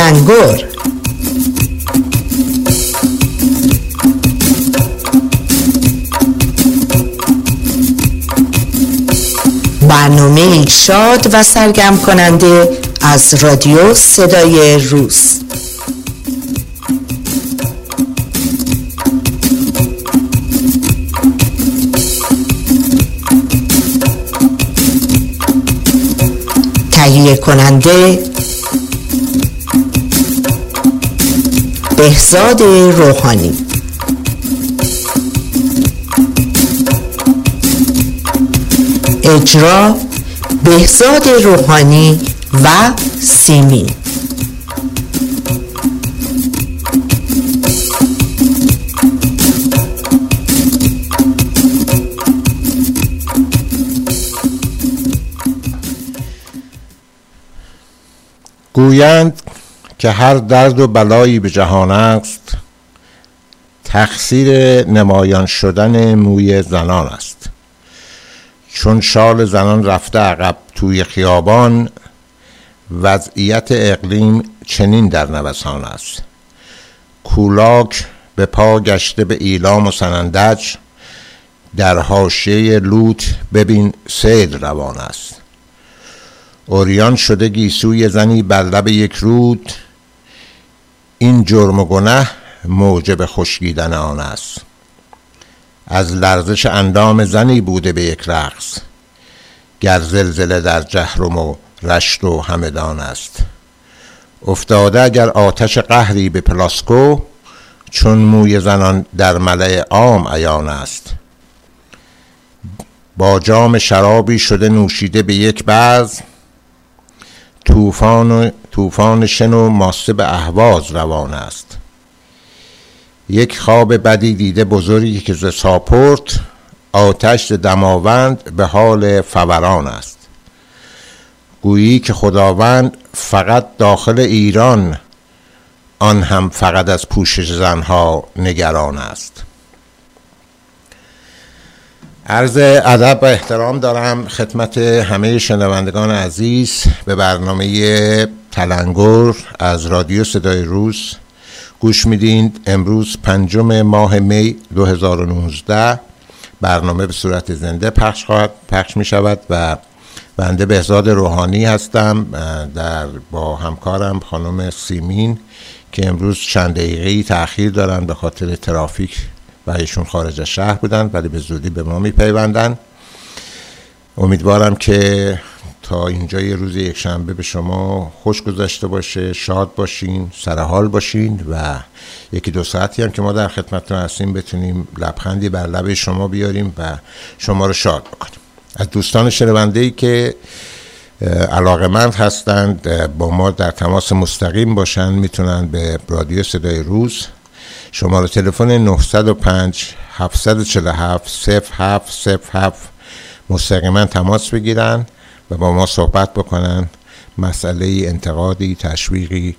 تلنگر برنامه شاد و سرگرم کننده از رادیو صدای روز. تهیه کننده بهزاد روحانی. اجرا بهزاد روحانی و سیمین گویند که هر درد و بلایی به جهان است تقصیر نمایان شدن موی زنان است. چون شال زنان رفته عقب توی خیابان وضعیت اقلیم چنین در نوسان است. کولاک به پا گشته به ایلام و سنندج در حاشیه لوت ببین سید روان است. اوریان شده گیسوی زنی بر لب یک رود این جرم و گنه موجب خشکیدن آن است. از لرزش اندام زنی بوده به یک رقص گر زلزله در جهرم و رشت و همدان است. افتاده اگر آتش قهری به پلاسکو چون موی زنان در ملع عام عیان است. با جام شرابی شده نوشیده به یک بعض طوفان طوفان شن و ماسه به اهواز روان است. یک خواب بدی دیده بزرگی که ز ساپورت آتش دماوند به حال فوران است. گویی که خداوند فقط داخل ایران آن هم فقط از پوشش زنها نگران است. عرض ادب و احترام دارم خدمت همه شنوندگان عزیز به برنامه تلنگر از رادیو صدای روز. گوش میدین امروز پنجم ماه می 2019 برنامه به صورت زنده پخش خواهد پخش می شود و بنده بهزاد روحانی هستم در با همکارم خانم سیمین که امروز چند دقیقه تاخیر دارن به خاطر ترافیک. ایشون خارج از شهر بودن ولی به زودی به ما میپیوندن. امیدوارم که تا اینجا یه روز یک شنبه به شما خوش گذشته باشه شاد باشین سرحال باشین و یکی دو ساعتی هم که ما در خدمتتون هستیم بتونیم لبخندی بر لب شما بیاریم و شما رو شاد بکنیم. از دوستان شنونده ای که علاقه مند هستند با ما در تماس مستقیم باشند می‌تونن به رادیو صدای روز شماره تلفن 905 747 0707 مستقیما تماس بگیرن و با ما صحبت بکنن. مسئله انتقادی تشویقی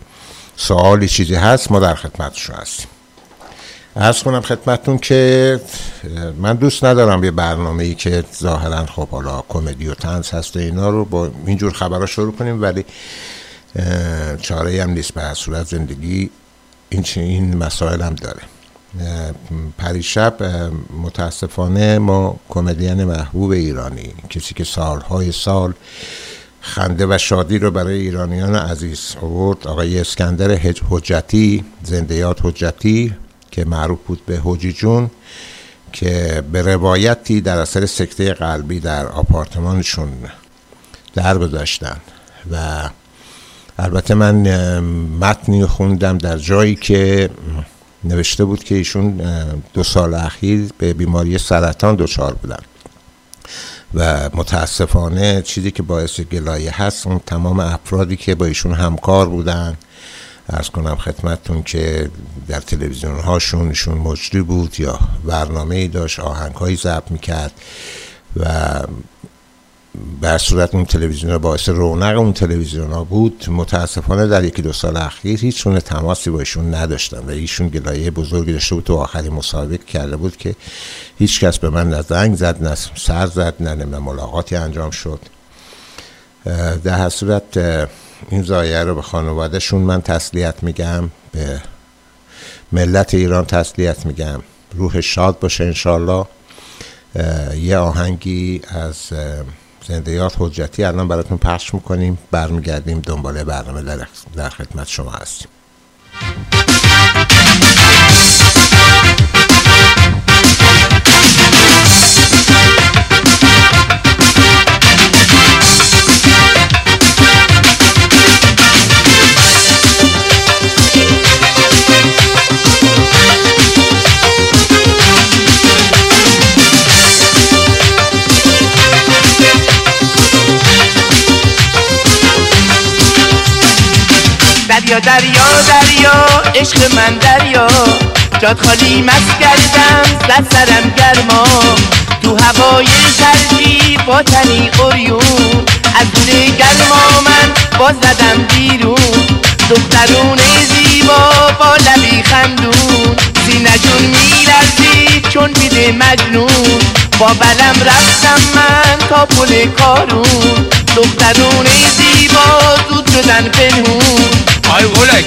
سوالی چیزی هست ما در خدمتشون هستیم. ارز کنم خدمتتون که من دوست ندارم یه برنامه ای که ظاهرا خب حالا کمدی و تنز هست و اینا رو با اینجور خبرها شروع کنیم ولی چاره هم نیست به صورت زندگی این این مسائل هم داره. پریشب متاسفانه ما کمدین محبوب ایرانی کسی که سالهای سال خنده و شادی رو برای ایرانیان عزیز آورد آقای اسکندر حجتی زندیات حجتی که معروف بود به حجی جون که به روایتی در اثر سکته قلبی در آپارتمانشون گذاشتن و البته من متنی خوندم در جایی که نوشته بود که ایشون دو سال اخیر به بیماری سرطان دچار بودن. و متاسفانه چیزی که باعث گلایه هست اون تمام افرادی که با ایشون همکار بودن ارز کنم خدمتتون که در تلویزیون هاشون ایشون مجری بود یا برنامه ای داشت آهنگ هایی ضبط می‌کرد و بر صورت اون تلویزیون باعث رونق اون تلویزیون ها بود متاسفانه در یکی دو سال اخیر هیچ تماسی با ایشون نداشتن و ایشون گلایه بزرگی داشته بود تو آخری مسابقه کرده بود که هیچ کس به من نه زنگ زد نه سر زد نه ملاقاتی انجام شد. در صورت این زایه رو به خانوادهشون من تسلیت میگم به ملت ایران تسلیت میگم. روح شاد باشه انشالله یه آهنگی از زندیات حجتی. الان براتون پخش می‌کنیم. برمیگردیم دنباله برنامه در, خدمت شما هستیم. دریا دریا دریا عشق من دریا. جاد خالی مست کردم زد سرم گرما تو هوای شرقی با تنی قریون. از دور گرما من باز زدم بیرون. دخترون زیبا با لبی خندون. سینجون میلرزید چون بیده مجنون. با بلم رفتم من تا پل کارون. دخترون زیبا زود شدن پنهون. آی غلک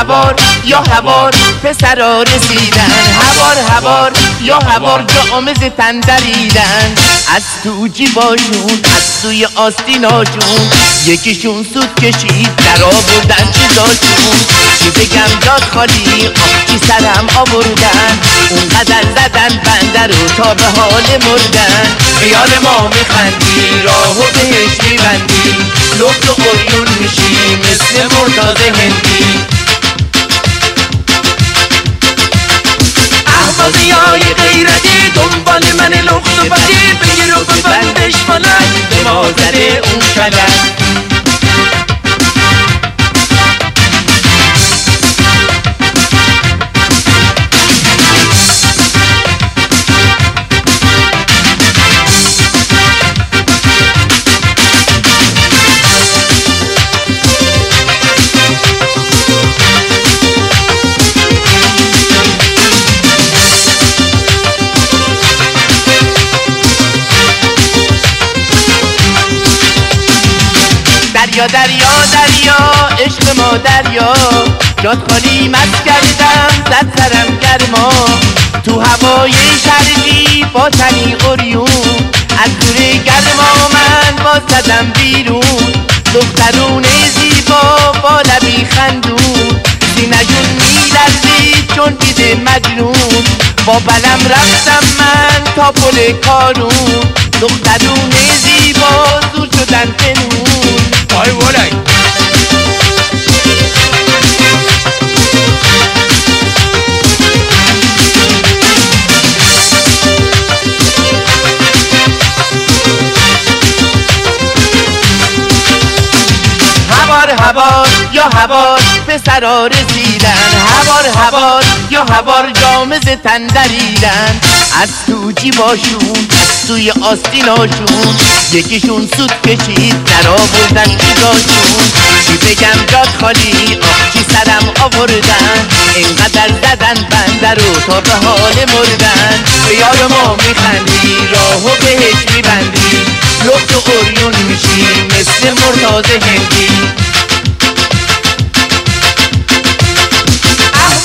هوار یا هوار پسرا رسیدن هوار هوار یا هوار جامز تن دریدن. از تو جیباشون از سوی آستیناشون یکیشون سود کشید در آوردن چیزاشون چی بگم جاد خالی آخی سرم آوردن. اونقدر زدن بنده رو تا به حال مردن. خیال ما میخندی راهو بهش میبندی. لخت و قریون میشی مثل مرتاز هندی. احوازی های غیرتی دنبال من لخت و بدی بگیر و ببندش فلک به ما زده اون کلک دریا جاد خالی مست کردم زد سرم گرما. تو هوای شرقی با تنی قریون از دور گرما من باز زدم بیرون. دخترون زیبا با لبی خندون سینجون میلرزید چون دیده مجنون. با بلم رفتم من تا پل کارون دخترون زیبا زود شدن پنون آی هوار پسرا رسیدن هوار هوار یا هوار جامز تن دریدن. از تو جیباشون از توی آستیناشون یکیشون سود کشید در آوردن چیزاشون چی بگم جاد خالی آخ چی سرم آوردن. اینقدر زدن بنده رو تا به حال مردن. به یار ما میخندی راهو بهش میبندی. لخت و قریون میشی مثل مرتاز هندی.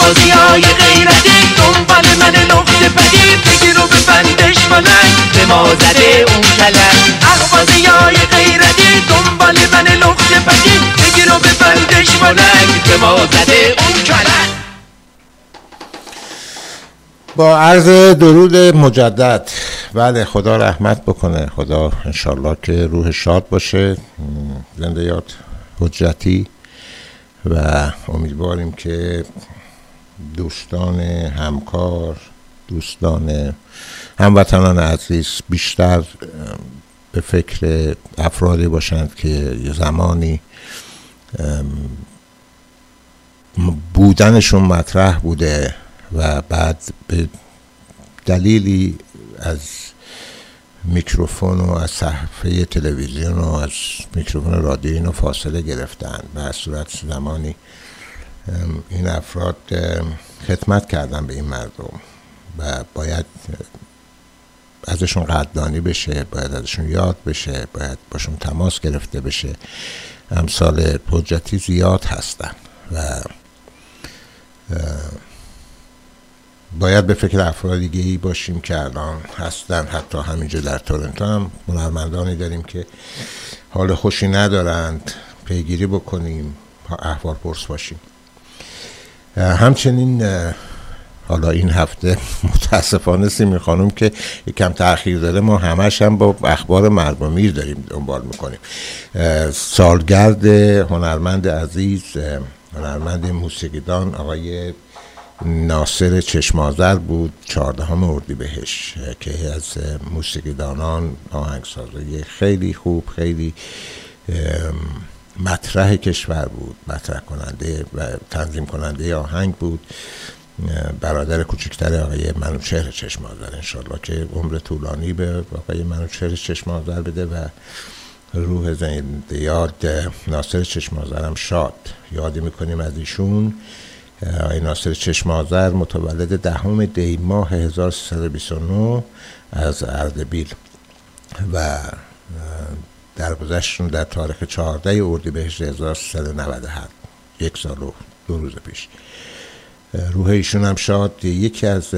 احوازی های غیرتی دنبال من لخت بدی بگیر و ببندش فلک به ما زده اون کلک احوازی های غیرتی دنبال من لخت بدی بگیر و ببندش فلک به ما زده اون کلک با عرض درود مجدد. بله خدا رحمت بکنه. خدا انشالله که روح شاد باشه. زنده یاد حجتی. و امیدواریم که دوستان همکار دوستان هموطنان عزیز بیشتر به فکر افرادی باشند که زمانی بودنشون مطرح بوده و بعد به دلیلی از میکروفون و از صفحه تلویزیون و از میکروفون رادیو اینو فاصله گرفتن. به صورت زمانی این افراد خدمت کردن به این مردم و باید ازشون قدردانی بشه باید ازشون یاد بشه باید باشون تماس گرفته بشه. امثال حجتی زیاد هستن و باید به فکر افراد دیگه ای باشیم که الان هستن حتی همینجا در تورنتو هم هنرمندانی داریم که حال خوشی ندارند. پیگیری بکنیم احوال پرس باشیم. همچنین حالا این هفته متاسفانه سیمی خانم که یکم تاخیر داره ما همش هم با اخبار مرگومیر داریم دنبال می‌کنیم. سالگرد هنرمند عزیز هنرمند موسیقیدان آقای ناصر چشمازر بود چهاردهم اردی بهش که از موسیقیدانان آهنگسازی خیلی خوب خیلی مطرح کشور بود مطرح کننده و تنظیم کننده آهنگ بود. برادر کوچکتر آقای منوچهر چشمازر انشالله که عمر طولانی به آقای منوچهر چشمازر بده و روح زنده یاد ناصر چشمازرم شاد. یادی می‌کنیم از ایشون آقای ناصر چشمازر متولد دهم دی ماه 1329 از اردبیل و درگذشتشون در تاریخ 14 اردیبهشت 1397 یک سال و دو روز پیش. روح ایشون هم شاد یکی از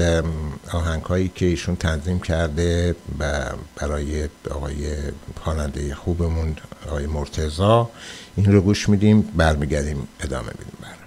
آهنگ هایی که ایشون تنظیم کرده برای آقای خواننده خوبمون آقای مرتزا این رو گوش میدیم برمیگردیم ادامه میدیم. بر.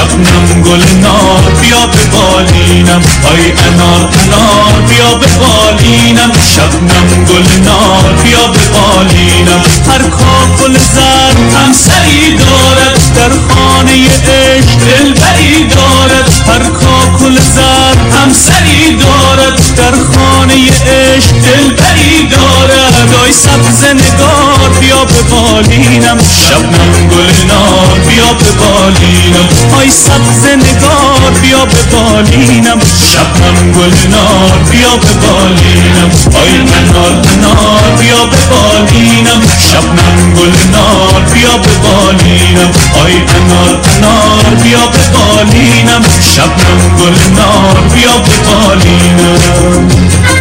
شبنم گل نار. بیا به بالینم. آی انار انار بیا به بالینم. شبنم گل نار. بیا به بالینم. هر کاکل زر هم سری دارد. در خانه عشق دلبری دارد. هر کاکل زر هم سری دارد. در خانه عشق دلبری دارد. آی سبز نگار. بیا به بالینم. شبنم گل نار بیا به بالینم. آی سبز نگار بیا به بالینم. شبنم گل نار بیا به بالینم. آی انار انار بیا به بالینم. شبنم گل نار بیا به بالینم. آی انار انار بیا به بالینم. شبنم گل نار بیا به بالینم.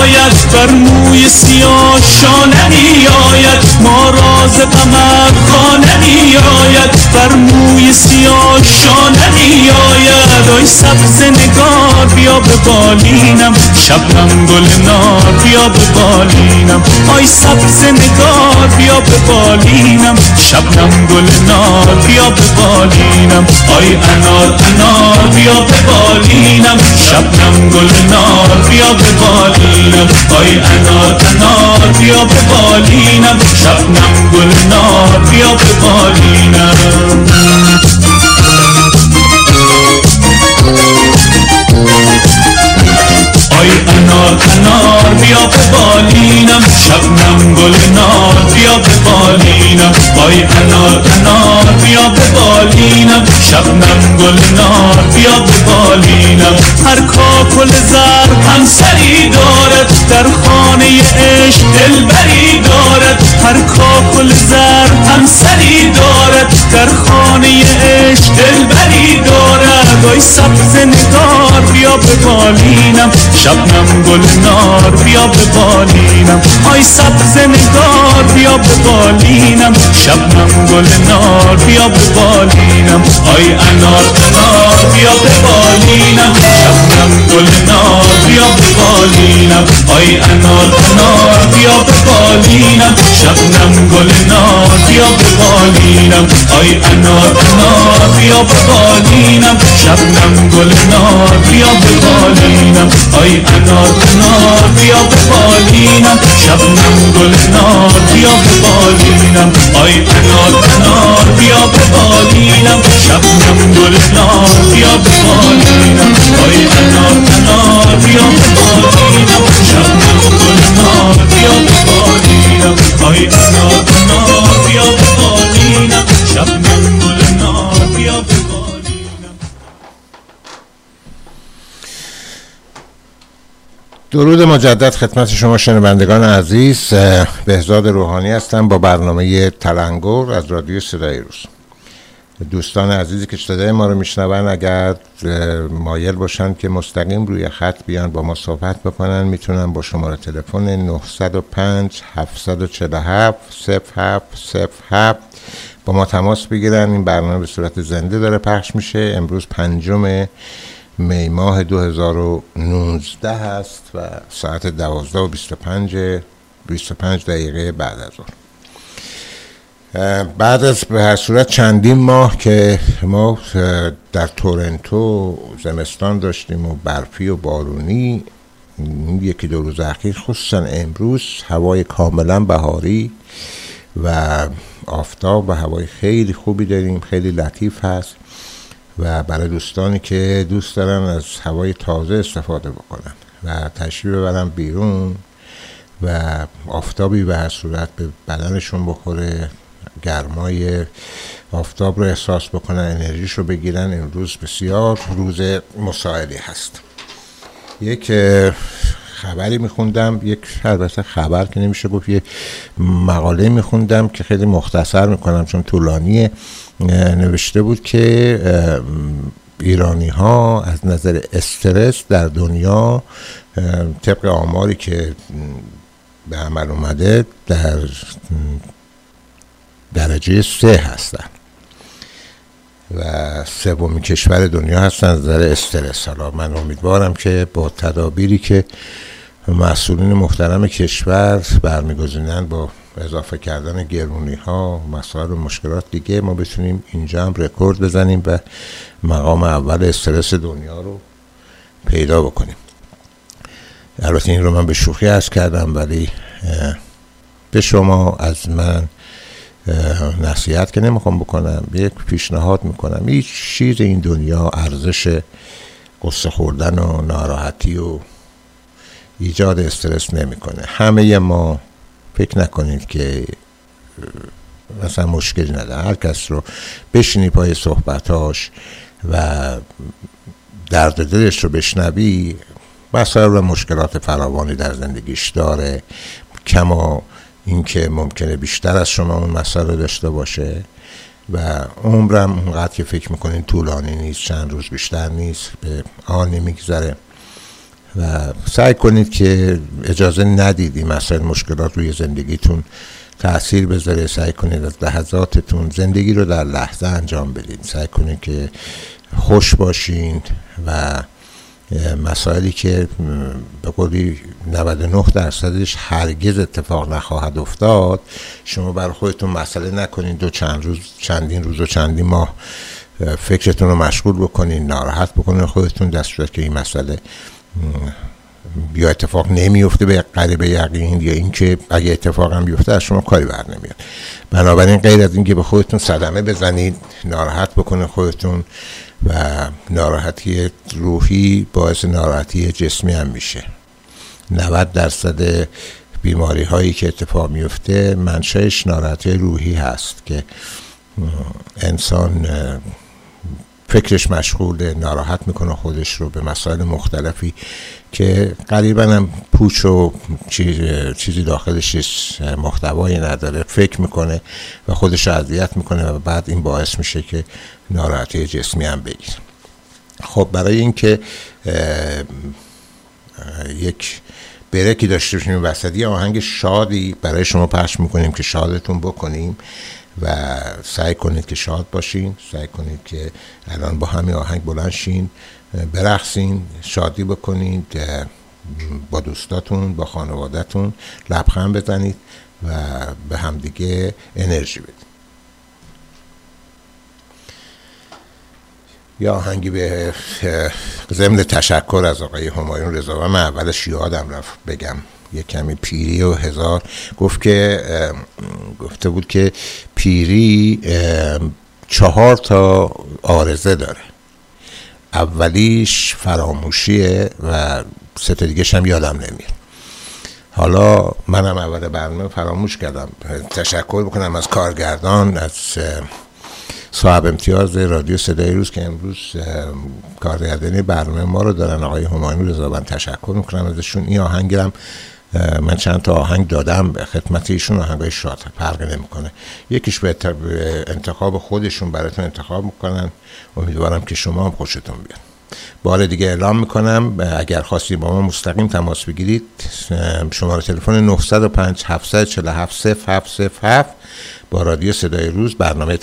آید بر موی سیاه شا نمی آید. ما راز قمر نمی آید بر موی سیاه شا نمی آید آی سبز نگار بیا به بالینم. شبنم گل نار بیا به بالینم. آی سبز نگار بیا به بالینم. شبنم گل نار بیا به بالینم. آی انار انار بیا به بالینم. شبنم گل نار بیا به بالینم. آی انار انار بیا به بالینم. شبنم گل نار بیا بالینم آی انار انار بیا به بالینم شبنم گل نار بیا به بالینم آی انار انار بیا به بالینم. شبنم گل نار بیا به بالینم. هر کاکل زر همسری دارد در خانه عشق دلبری دارد. هر کاکل زر همسری دارد در خانه عشق دلبری دارد. آی سبز نگار بیا به بالینم. شبنم گل نار بیا به بالینم. آی سبز نگار بیا به بالینم. شبنم گل نار بیا به بالینم. آی انار انار بیا به بالینم. شبنم گل نار بیا به بالینم. آی انار انار بیا به بالینم. شبنم گل نار بیا به بالینم. آی انار انار بیا به بالینم. شبنم گل نار بیا به بالینم. آی انار انار بیا به بالینم. شبنم گل نار بیا به بالینم. آی انار انار بیا به بالینم. شبنم گل نار بیا به بالینم. آی انار انار بیا به بالینم. شبنم گل نار بیا به بالینم. آی انار انار بیا به بالینم. شبنم گل نار بیا به درود مجدد خدمت شما شنوندگان عزیز بهزاد روحانی هستم با برنامه تلنگور از رادیو صدای روز. دوستان عزیزی که صدای ما رو میشنون اگر مایل باشن که مستقیم روی خط بیان با ما صحبت بکنن می‌تونن با شماره تلفن 905 747 0707 با ما تماس بگیرن. این برنامه به صورت زنده داره پخش میشه. امروز پنجم می ماه 2019 هست و ساعت 12 و 25 25 دقیقه بعد از اون بعد از به هر صورت چندین ماه که ما در تورنتو زمستان داشتیم و برفی و بارونی یکی دو روز اخیر خصوصا امروز هوای کاملا بهاری و آفتاب و هوای خیلی خوبی داریم خیلی لطیف هست. و برای دوستانی که دوست دارن از هوای تازه استفاده بکنن و تشریف ببرن بیرون و آفتابی به هر صورت به بدنشون بخوره گرمای آفتاب رو احساس بکنن انرژیش رو بگیرن. امروز بسیار روز مساعدی هست. یک خبری میخوندم یک البته خبر که نمیشه گفت یه مقاله میخوندم که خیلی مختصر می‌کنم چون طولانیه. نوشته بود که ایرانی ها از نظر استرس در دنیا طبق آماری که به عمل اومده در درجه سه هستن. و سومین کشور دنیا هستن از نظر استرس. حالا من امیدوارم که با تدابیری که مسئولین محترم کشور برمیگزینن با اضافه کردن گرونی ها مسائل و مشکلات دیگه ما بتونیم اینجا هم رکورد بزنیم و مقام اول استرس دنیا رو پیدا بکنیم. البته این رو من به شوخی عرض کردم ولی به شما از من نصیحت که نمی‌خوام بکنم یک پیشنهاد می‌کنم. هیچ چیز این دنیا ارزش قصه خوردن و ناراحتی و ایجاد استرس نمی‌کنه. همه ما فکر نکنید که مثلا مشکلی نداره. هر کس رو بشینی پای صحبتاش و درد دلش رو بشنوی مسائل و مشکلات فراوانی در زندگیش داره. کما اینکه ممکنه بیشتر از شما اون مسئله داشته باشه و عمرم اونقدر که فکر می‌کنین طولانی نیست چند روز بیشتر نیست به آن نمیگذره. و سعی کنید که اجازه ندید این مسائل مشکلات روی زندگیتون تاثیر بذاره. سعی کنید از لحظاتتون زندگی رو در لحظه انجام بدید سعی کنید که خوش باشین و مسائلی که به قولی 99 درصدش هرگز اتفاق نخواهد افتاد شما بر خودتون مسئله نکنید دو چند روز چندین روز و چندین ماه فکرتون رو مشغول بکنین ناراحت بکنین. خودتون دست که این مسئله یا اتفاق نمیفته به قریب یقین یا اینکه اگه اتفاق هم بیفته از شما کاری بر نمیاد. بنابراین غیر از اینکه به خودتون صدمه بزنید ناراحت بکنید خودتون و ناراحتی روحی باعث ناراحتی جسمی هم میشه. 90 درصد بیماری هایی که اتفاق میفته منشأش ناراحتی روحی هست که انسان فکرش مشغول ناراحت می‌کنه خودش رو به مسائل مختلفی که قریبا هم پوچ و چیزی داخلش محتوایی نداره فکر می‌کنه و خودش رو اذیت می‌کنه و بعد این باعث میشه که ناراحتی جسمی هم بگیر خب برای اینکه یک برکی داشته باشیم وسط یه آهنگ شادی برای شما پخش می‌کنیم که شادتون بکنیم. و سعی کنید که شاد باشین سعی کنید که الان با همین آهنگ بلند شین برقصین شادی بکنید با دوستاتون با خانوادهتون لبخند بزنید و به همدیگه انرژی بدید یا آهنگی به ضمن تشکر از آقای همایون رضا من اولش یادم رفت بگم. یه کمی پیری و هزار. گفت که گفته بود که پیری چهار تا آرزه داره. اولیش فراموشیه و سه تا دیگه هم یادم نمیاد. حالا منم اول برنامه فراموش کردم. تشکر بکنم از کارگردان از صاحب امتیاز رادیو صدای روز که امروز کارگردانی برنامه ما رو دارن. آقای همایون رضا تشکر می‌کنم ازشون. این آهنگم من چند تا آهنگ دادم خدمت ایشون آهنگای شاد فرقی نمی‌کنه. یکیش به انتخاب خودشون براتون انتخاب می‌کنن. امیدوارم که شما هم خوشتون بیاد. بار دیگه اعلام می‌کنم اگر خواستید با ما مستقیم تماس بگیرید. شماره تلفن 905 747 0707 با رادیو صدای روز برنامه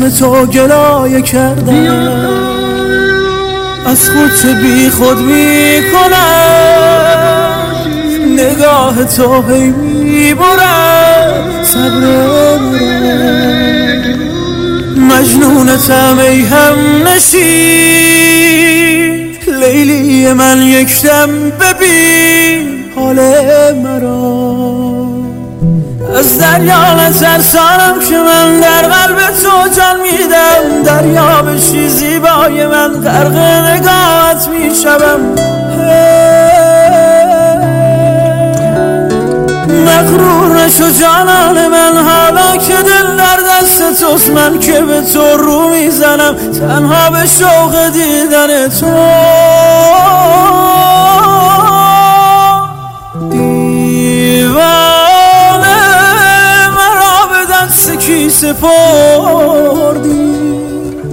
تلنگور تو گلایه کردم از خود بی خود می نگاه تو هی می برم. صبر مجنونتم ای هم نشی لیلی من یکدم ببین. حال مرا. از دریا نترسانم که من در قلب تو جان میدم. دریا بشی زیبای من غرق نگاهت می‌شوم. مغرور نشو جانان من حالا که دل در دست توست من که به تو رو می‌زنم تنها به شوق دیدن تو. سپردی.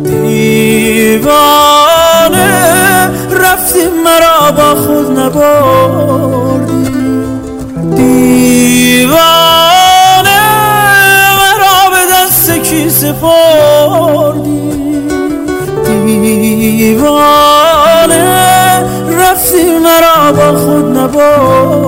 دیوانه رفتی مرا با خود نبردی. دیوانه مرا به دست کی سپردی؟ دیوانه رفتی مرا با خود نبردی.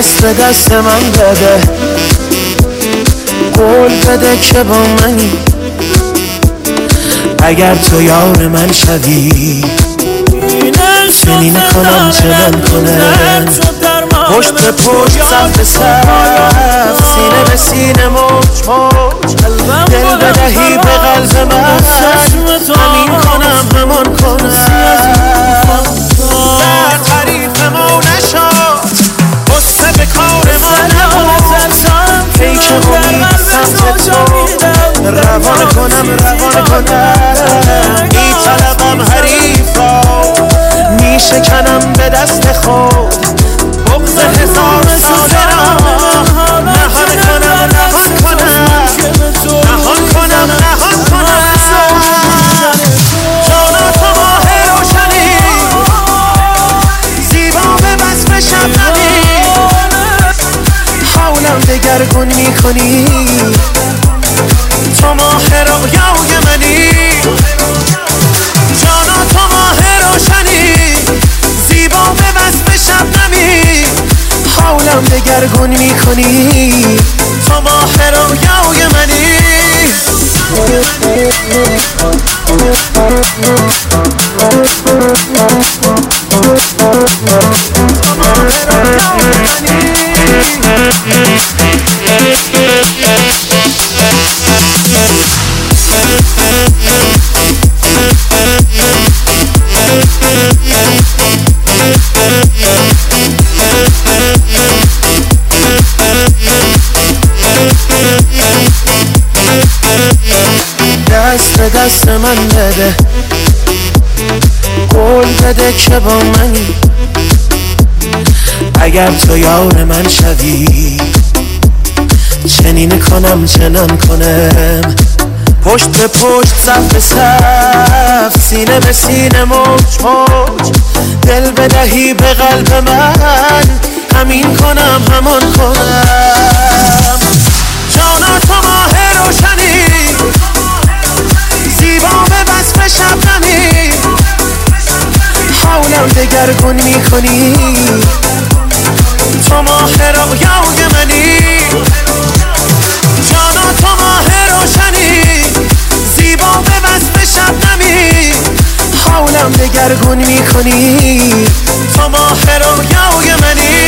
دست دست من بده. قول بده که با منی. اگر تو یار من شوی چنین کنم چنان کنم پشت به پشت صف به صف سینه به سینه موج موج. دل بدهی به قلب من. همین کنم همان کنم. در تعریف ما قصه به کار نبود ای که امید سمت تو روان کنم روان کنم. می طلبم حریف را شکنم به دست خود. بغز هزار ساله را. نهان کنم نهان کنم. نهان کنم نهان دگرگون می‌کنی تو ماه رویای منی. جانا تو ماه روشنی. زیبا به وصف شبنمی حولم دگرگون می‌کنی. تو ماه رویای منی. دست دست من بده. قول بده که با منی اگر تو یار من شوی چنین کنم چنان کنم. پشت به پشت صف به صف سینه به سینه موج موج. دل بدهی به قلب من. همین کنم همان کنم. جانا تو ماه روشنی وصف شبنمی حولم دگرگون می‌کنی. تو ماه رویای منی. جانا تو ماه روشنی. زیبا به وصف شبنمی حولم دگرگون می‌کنی. تو ماه رویای منی.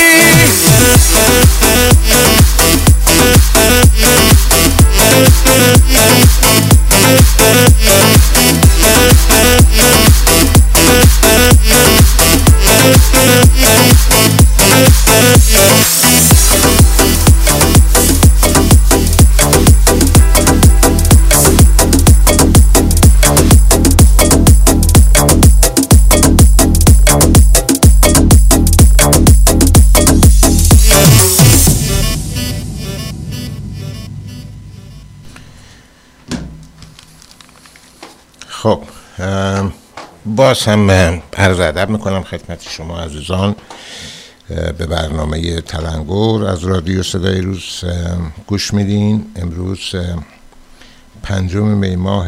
خب باز هم عرض ادب می‌کنم خدمت شما عزیزان به برنامه تلنگور از رادیو صدای روز گوش میدین. امروز ام، پنجم می ماه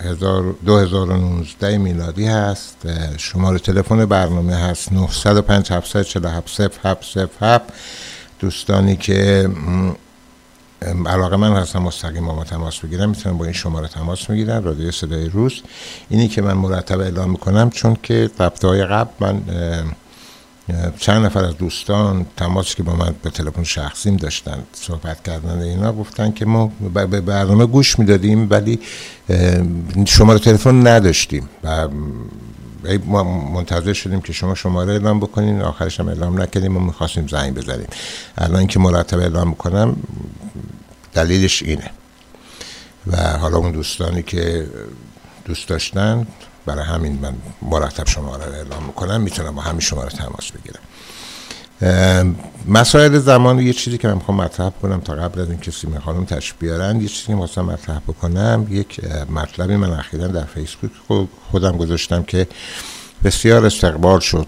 هزار- 2019 میلادی هست. شماره تلفن برنامه هست 905 747 0707 دوستانی که علاقه من هستم مستقیم با ما تماس بگیرم می‌تونم با این شماره تماس می‌گیرم رادیو صدای روز. اینی که من مرتب اعلام می‌کنم چون که رفته های قبل من چند نفر از دوستان تماس که با من به تلفن شخصیم داشتن صحبت کردن اینا گفتن که ما به برنامه گوش می‌دادیم ولی شماره تلفن نداشتیم و ما منتظر شدیم که شما شماره اعلام بکنین آخرش هم اعلام نکردیم و می‌خواستیم زنگ بزنیم. الان که مرتب اعلام می‌کنم دلیلش اینه. و حالا اون دوستانی که دوست داشتن برای همین من مرتب شماره رو اعلام می‌کنم می‌تونم با همین شماره تماس بگیرم. مسائل زمان یه چیزی که من می‌خوام مطرح کنم تا قبل از اینکه سیمه خانم تشریف بیارن یه چیزی که می‌خواستم مطرح بکنم یک مطلبی من اخیرا در فیسبوک خو- خودم گذاشتم که بسیار استقبال شد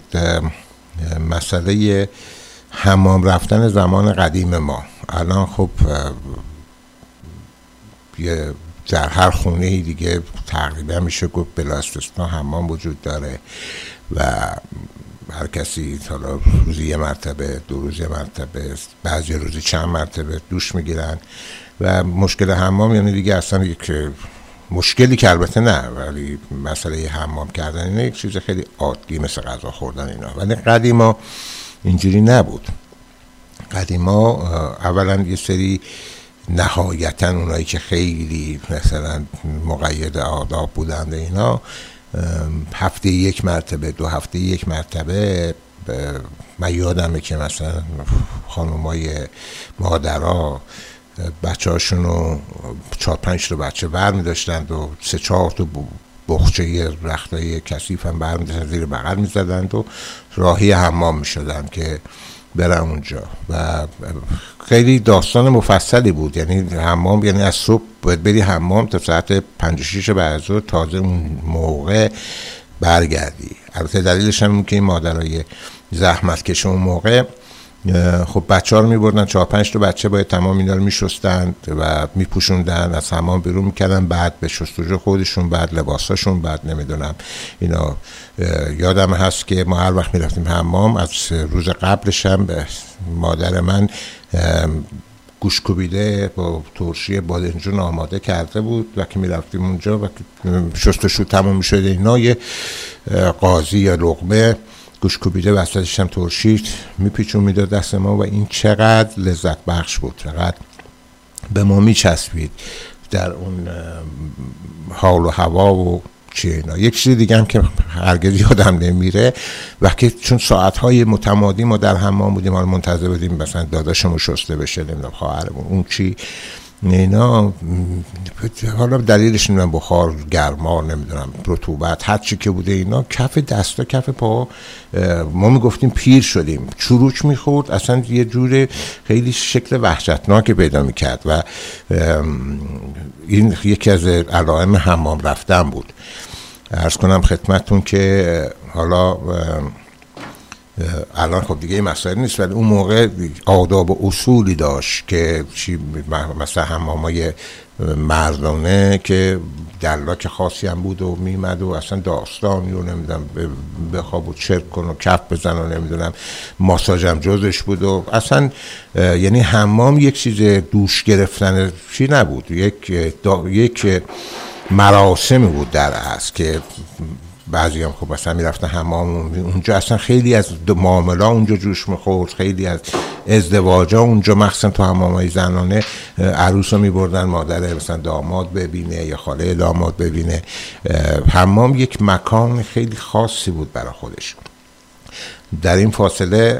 مسئله حمام رفتن زمان قدیم ما. الان خب یه در هر خونه دیگه تقریبا میشه گفت بلا استثنا حمام وجود داره و هر کسی حالا روزی یه مرتبه دو روز یه مرتبه بعضی روزی چند مرتبه دوش می‌گیرن و مشکل حمام یعنی دیگه اصلا یک مشکلی که البته نه ولی مسئله حمام کردن اینه یک چیز خیلی عادی مثل غذا خوردن اینا. ولی قدیما اینجوری نبود. قدیما اولا یه سری نهایتا اونایی که خیلی مثلا مقید آداب بودند اینا هفته یک مرتبه دو هفته یک مرتبه من یادمه که مثلا خانمای مادرها بچه هاشون رو چهار پنج تا بچه بر می داشتند و سه چهار تا بخچه رختای کثیف هم برمیداشتن زیر بغل می‌زدند و راهی حمام می‌شدن که برم اونجا. و خیلی داستان مفصلی بود. یعنی حمام یعنی از صبح باید بری حمام تا ساعت پنج و شیش بعد تازه اون موقع برگردی. البته دلیلش هم که این مادرای زحمت کش اون موقع خب بچه ها رو میبردن چهار پنج تا بچه باید تمام اینا رو میشستند و میپوشوندن از حمام بیرون می‌کردن بعد به شستوجو خودشون بعد لباساشون بعد نمی‌دونم اینا. یادم هست که ما هر وقت می‌رفتیم حمام از روز قبلش هم مادر من گوش کوبیده با ترشی بادنجون آماده کرده بود. و که می‌رفتیم اونجا و شستشو تموم می‌شده اینا یه قاضی یا لغمه گوش کوبیده وسطش هم ترشید میپیچون می‌داد دست ما و این چقدر لذت بخش بود چقدر به ما میچسبید در اون حال و هوا و چی اینا. یک چیز دیگه هم که هرگز یادم نمیره وقتی چون ساعت های متمادی ما در حمام بودیم حالا منتظر بودیم مثلا داداشمون شسته بشه نمی‌دونم خواهرمون اون چی. اینا حالا دلیلش نمی‌دونم بخار گرما نمی‌دونم رطوبت هر چی که بوده اینا کف دستا کف پا ما می‌گفتیم پیر شدیم. چروک می‌خورد اصلا یه جور خیلی شکل وحشتناک پیدا می‌کرد و این یکی از علائم حمام رفتن بود. ارز کنم خدمتون که حالا الان خب دیگه این مسائل نیست ولی اون موقع آداب و اصولی داشت که چی مثلا همامای مردانه که دلاک خاصی هم بود و میمد و اصلا داستانی رو نمی‌دونم بخواب و چرک کن و کف بزن و نمی‌دونم ماساژم جزش بود و اصلا یعنی حمام یک چیز دوش گرفتن چی نبود یک یک مراسمی بود در هست که بعضی هم خب مثلا می‌رفتن حمام اونجا اصلا خیلی از معاملا اونجا جوش می‌خورد خیلی از ازدواجا اونجا مخصوصا تو های زنانه عروس رو میبردن مادر مثلا داماد ببینه یا خاله داماد ببینه. حمام یک مکان خیلی خاصی بود برای خودش. در این فاصله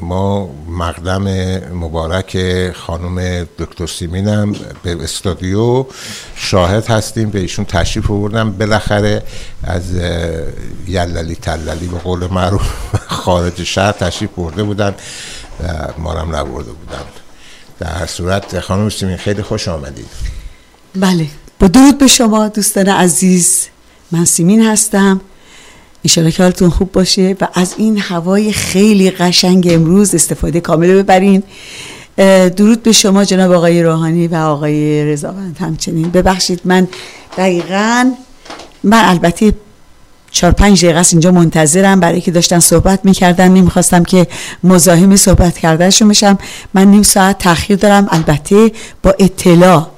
ما مقدم مبارک خانم دکتر سیمینم به استادیو شاهد هستیم به ایشون تشریف آوردم. بالاخره از یللی تللی به قول معروف خارج شهر تشریف برده بودن ما هم نبرده بودن. در هر صورت خانم سیمین خیلی خوش آمدید. بله با درود به شما دوستان عزیز. من سیمین هستم. ایشالا که حالتون خوب باشه و از این هوای خیلی قشنگ امروز استفاده کامل ببرین. درود به شما جناب آقای روحانی و آقای رضاوند. همچنین ببخشید من دقیقا من البته چهار پنج دقیقه اینجا منتظرم. برای که داشتن صحبت می‌کردن نمی‌خواستم که مزاحم صحبت کردنشون بشم. من نیم ساعت تاخیر دارم. البته با اطلاع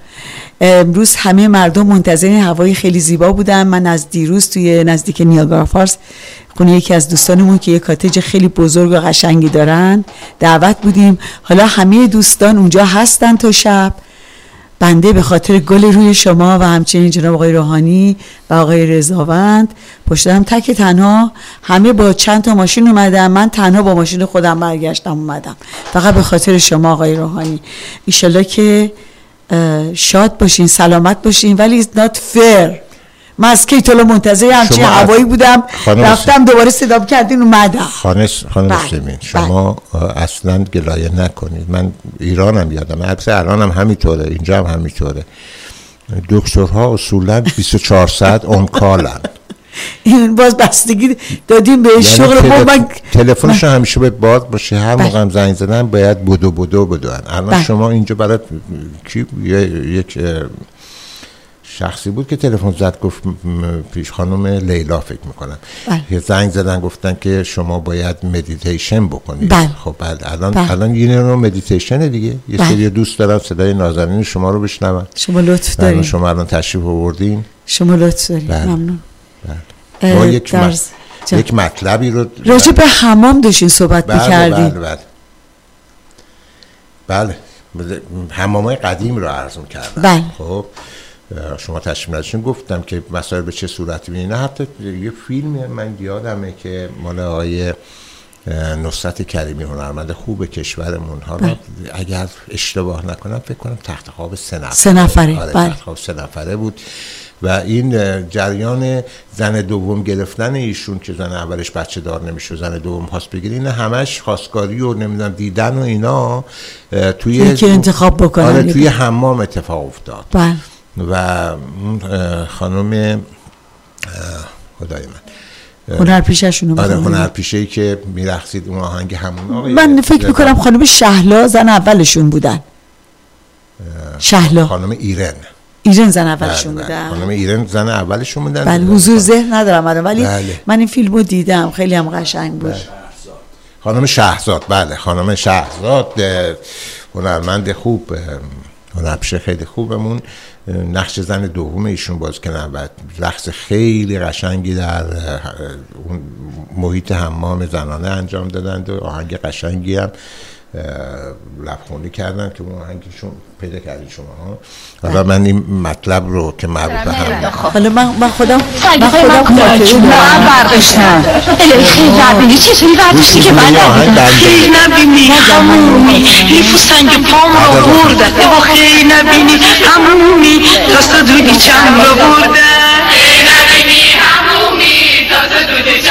امروز همه مردم منتظر هوای خیلی زیبا بودن. من از دیروز توی نزدیک نیاگارا فارس خونه یکی از دوستانمون که یه کاتج خیلی بزرگ و قشنگی دارن دعوت بودیم. حالا همه دوستان اونجا هستن تا شب. بنده به خاطر گل روی شما و همچنین جناب آقای روحانی و آقای رضاوند پشتم تک تنها همه با چند تا ماشین اومدم من تنها با ماشین خودم برگشتم اومدم. فقط به خاطر شما آقای روحانی. ایشالله که شاد باشین سلامت باشین ولی not fair. من از کی طلا منتظر همچین هوایی بودم. رفتم دوباره صدا کردین اومدم. خانم خانم بله. شما بله. اصلا گلایه نکنید. من ایرانم یادم. البته الانم همینطوره اینجا هم همینطوره. دکترها اصولا 24 ساعت اون کالن این باز بستگی دادیم به یعنی شغل من تلفنش همیشه باید باز باشه هر بله. موقع هم زنگ زدن باید بدو بدو بدو الان بله. شما اینجا برای کی یک شخصی بود که تلفن زد گفت پیش خانم لیلا فکر می‌کنم بله. زنگ زدن گفتن که شما باید مدیتیشن بکنید بله. خب الان بله. الان یه نوع مدیتیشن دیگه یه. سری دوست دارن صدای نازنین شما رو بشنون شما لطف دارین شما الان تشریف آوردین شما لطف دارین. ممنون بله. ما یک, یک مطلبی رو راجع به حمام داشتین صحبت بله می‌کردین. بله بله. بله حمام قدیم رو عرض کردم بله. خب شما تشریف نداشتین گفتم که مسائل به چه صورتی بینید حتی یه فیلم من یادمه که مال آقای نصرت کریمی هنرمند خوب کشورمون. ها بله. اگر اشتباه نکنم فکر کنم تخت خواب سه نفره سه نفره آره بله. تخت خواب سه نفره بود. و این جریان زن دوم گرفتن ایشون که زن اولش بچه دار نمیشه زن دوم خواست بگیره این همش خواستگاری و نمی‌دونم دیدن و اینا توی که انتخاب بکنن آره توی حمام اتفاق افتاد. بله. و خانم خدای من هنر پیششونو آره. هنر پیشه ای که میرخصید اون آهنگ همون آقای من فکر می‌کنم خانم شهلا زن اولشون بودن. شهلا. خانم ایرن. ایرن زن اولشون بله، بله. بودن. خانم ایرن زن اولشون بودن. بله حضور ذهن ندارم الان ولی بله. من این فیلم رو دیدم. خیلی هم قشنگ بود. خانم شهزاد بله خانم شهزاد اه، هنرمند خوب هنرپیشه خیلی خوبمون. نقش زن دوم ایشون باز کردن و رقص خیلی قشنگی در اون محیط حمام زنانه انجام دادند و آهنگ قشنگی هم لبخونی کردن که اون آهنگشون پیدا کردید شما ها؟ حالا من این مطلب رو که مربوط به هم حالا من من خودم من خودم من. نه برداشتن خیلی ببینی چطوری برداشتی که من این. خیلی نبینی. همومی لیفو سنگ پام رو بردن با خیلی نبینی. همومی دست دودی چند رو بردن دست دولی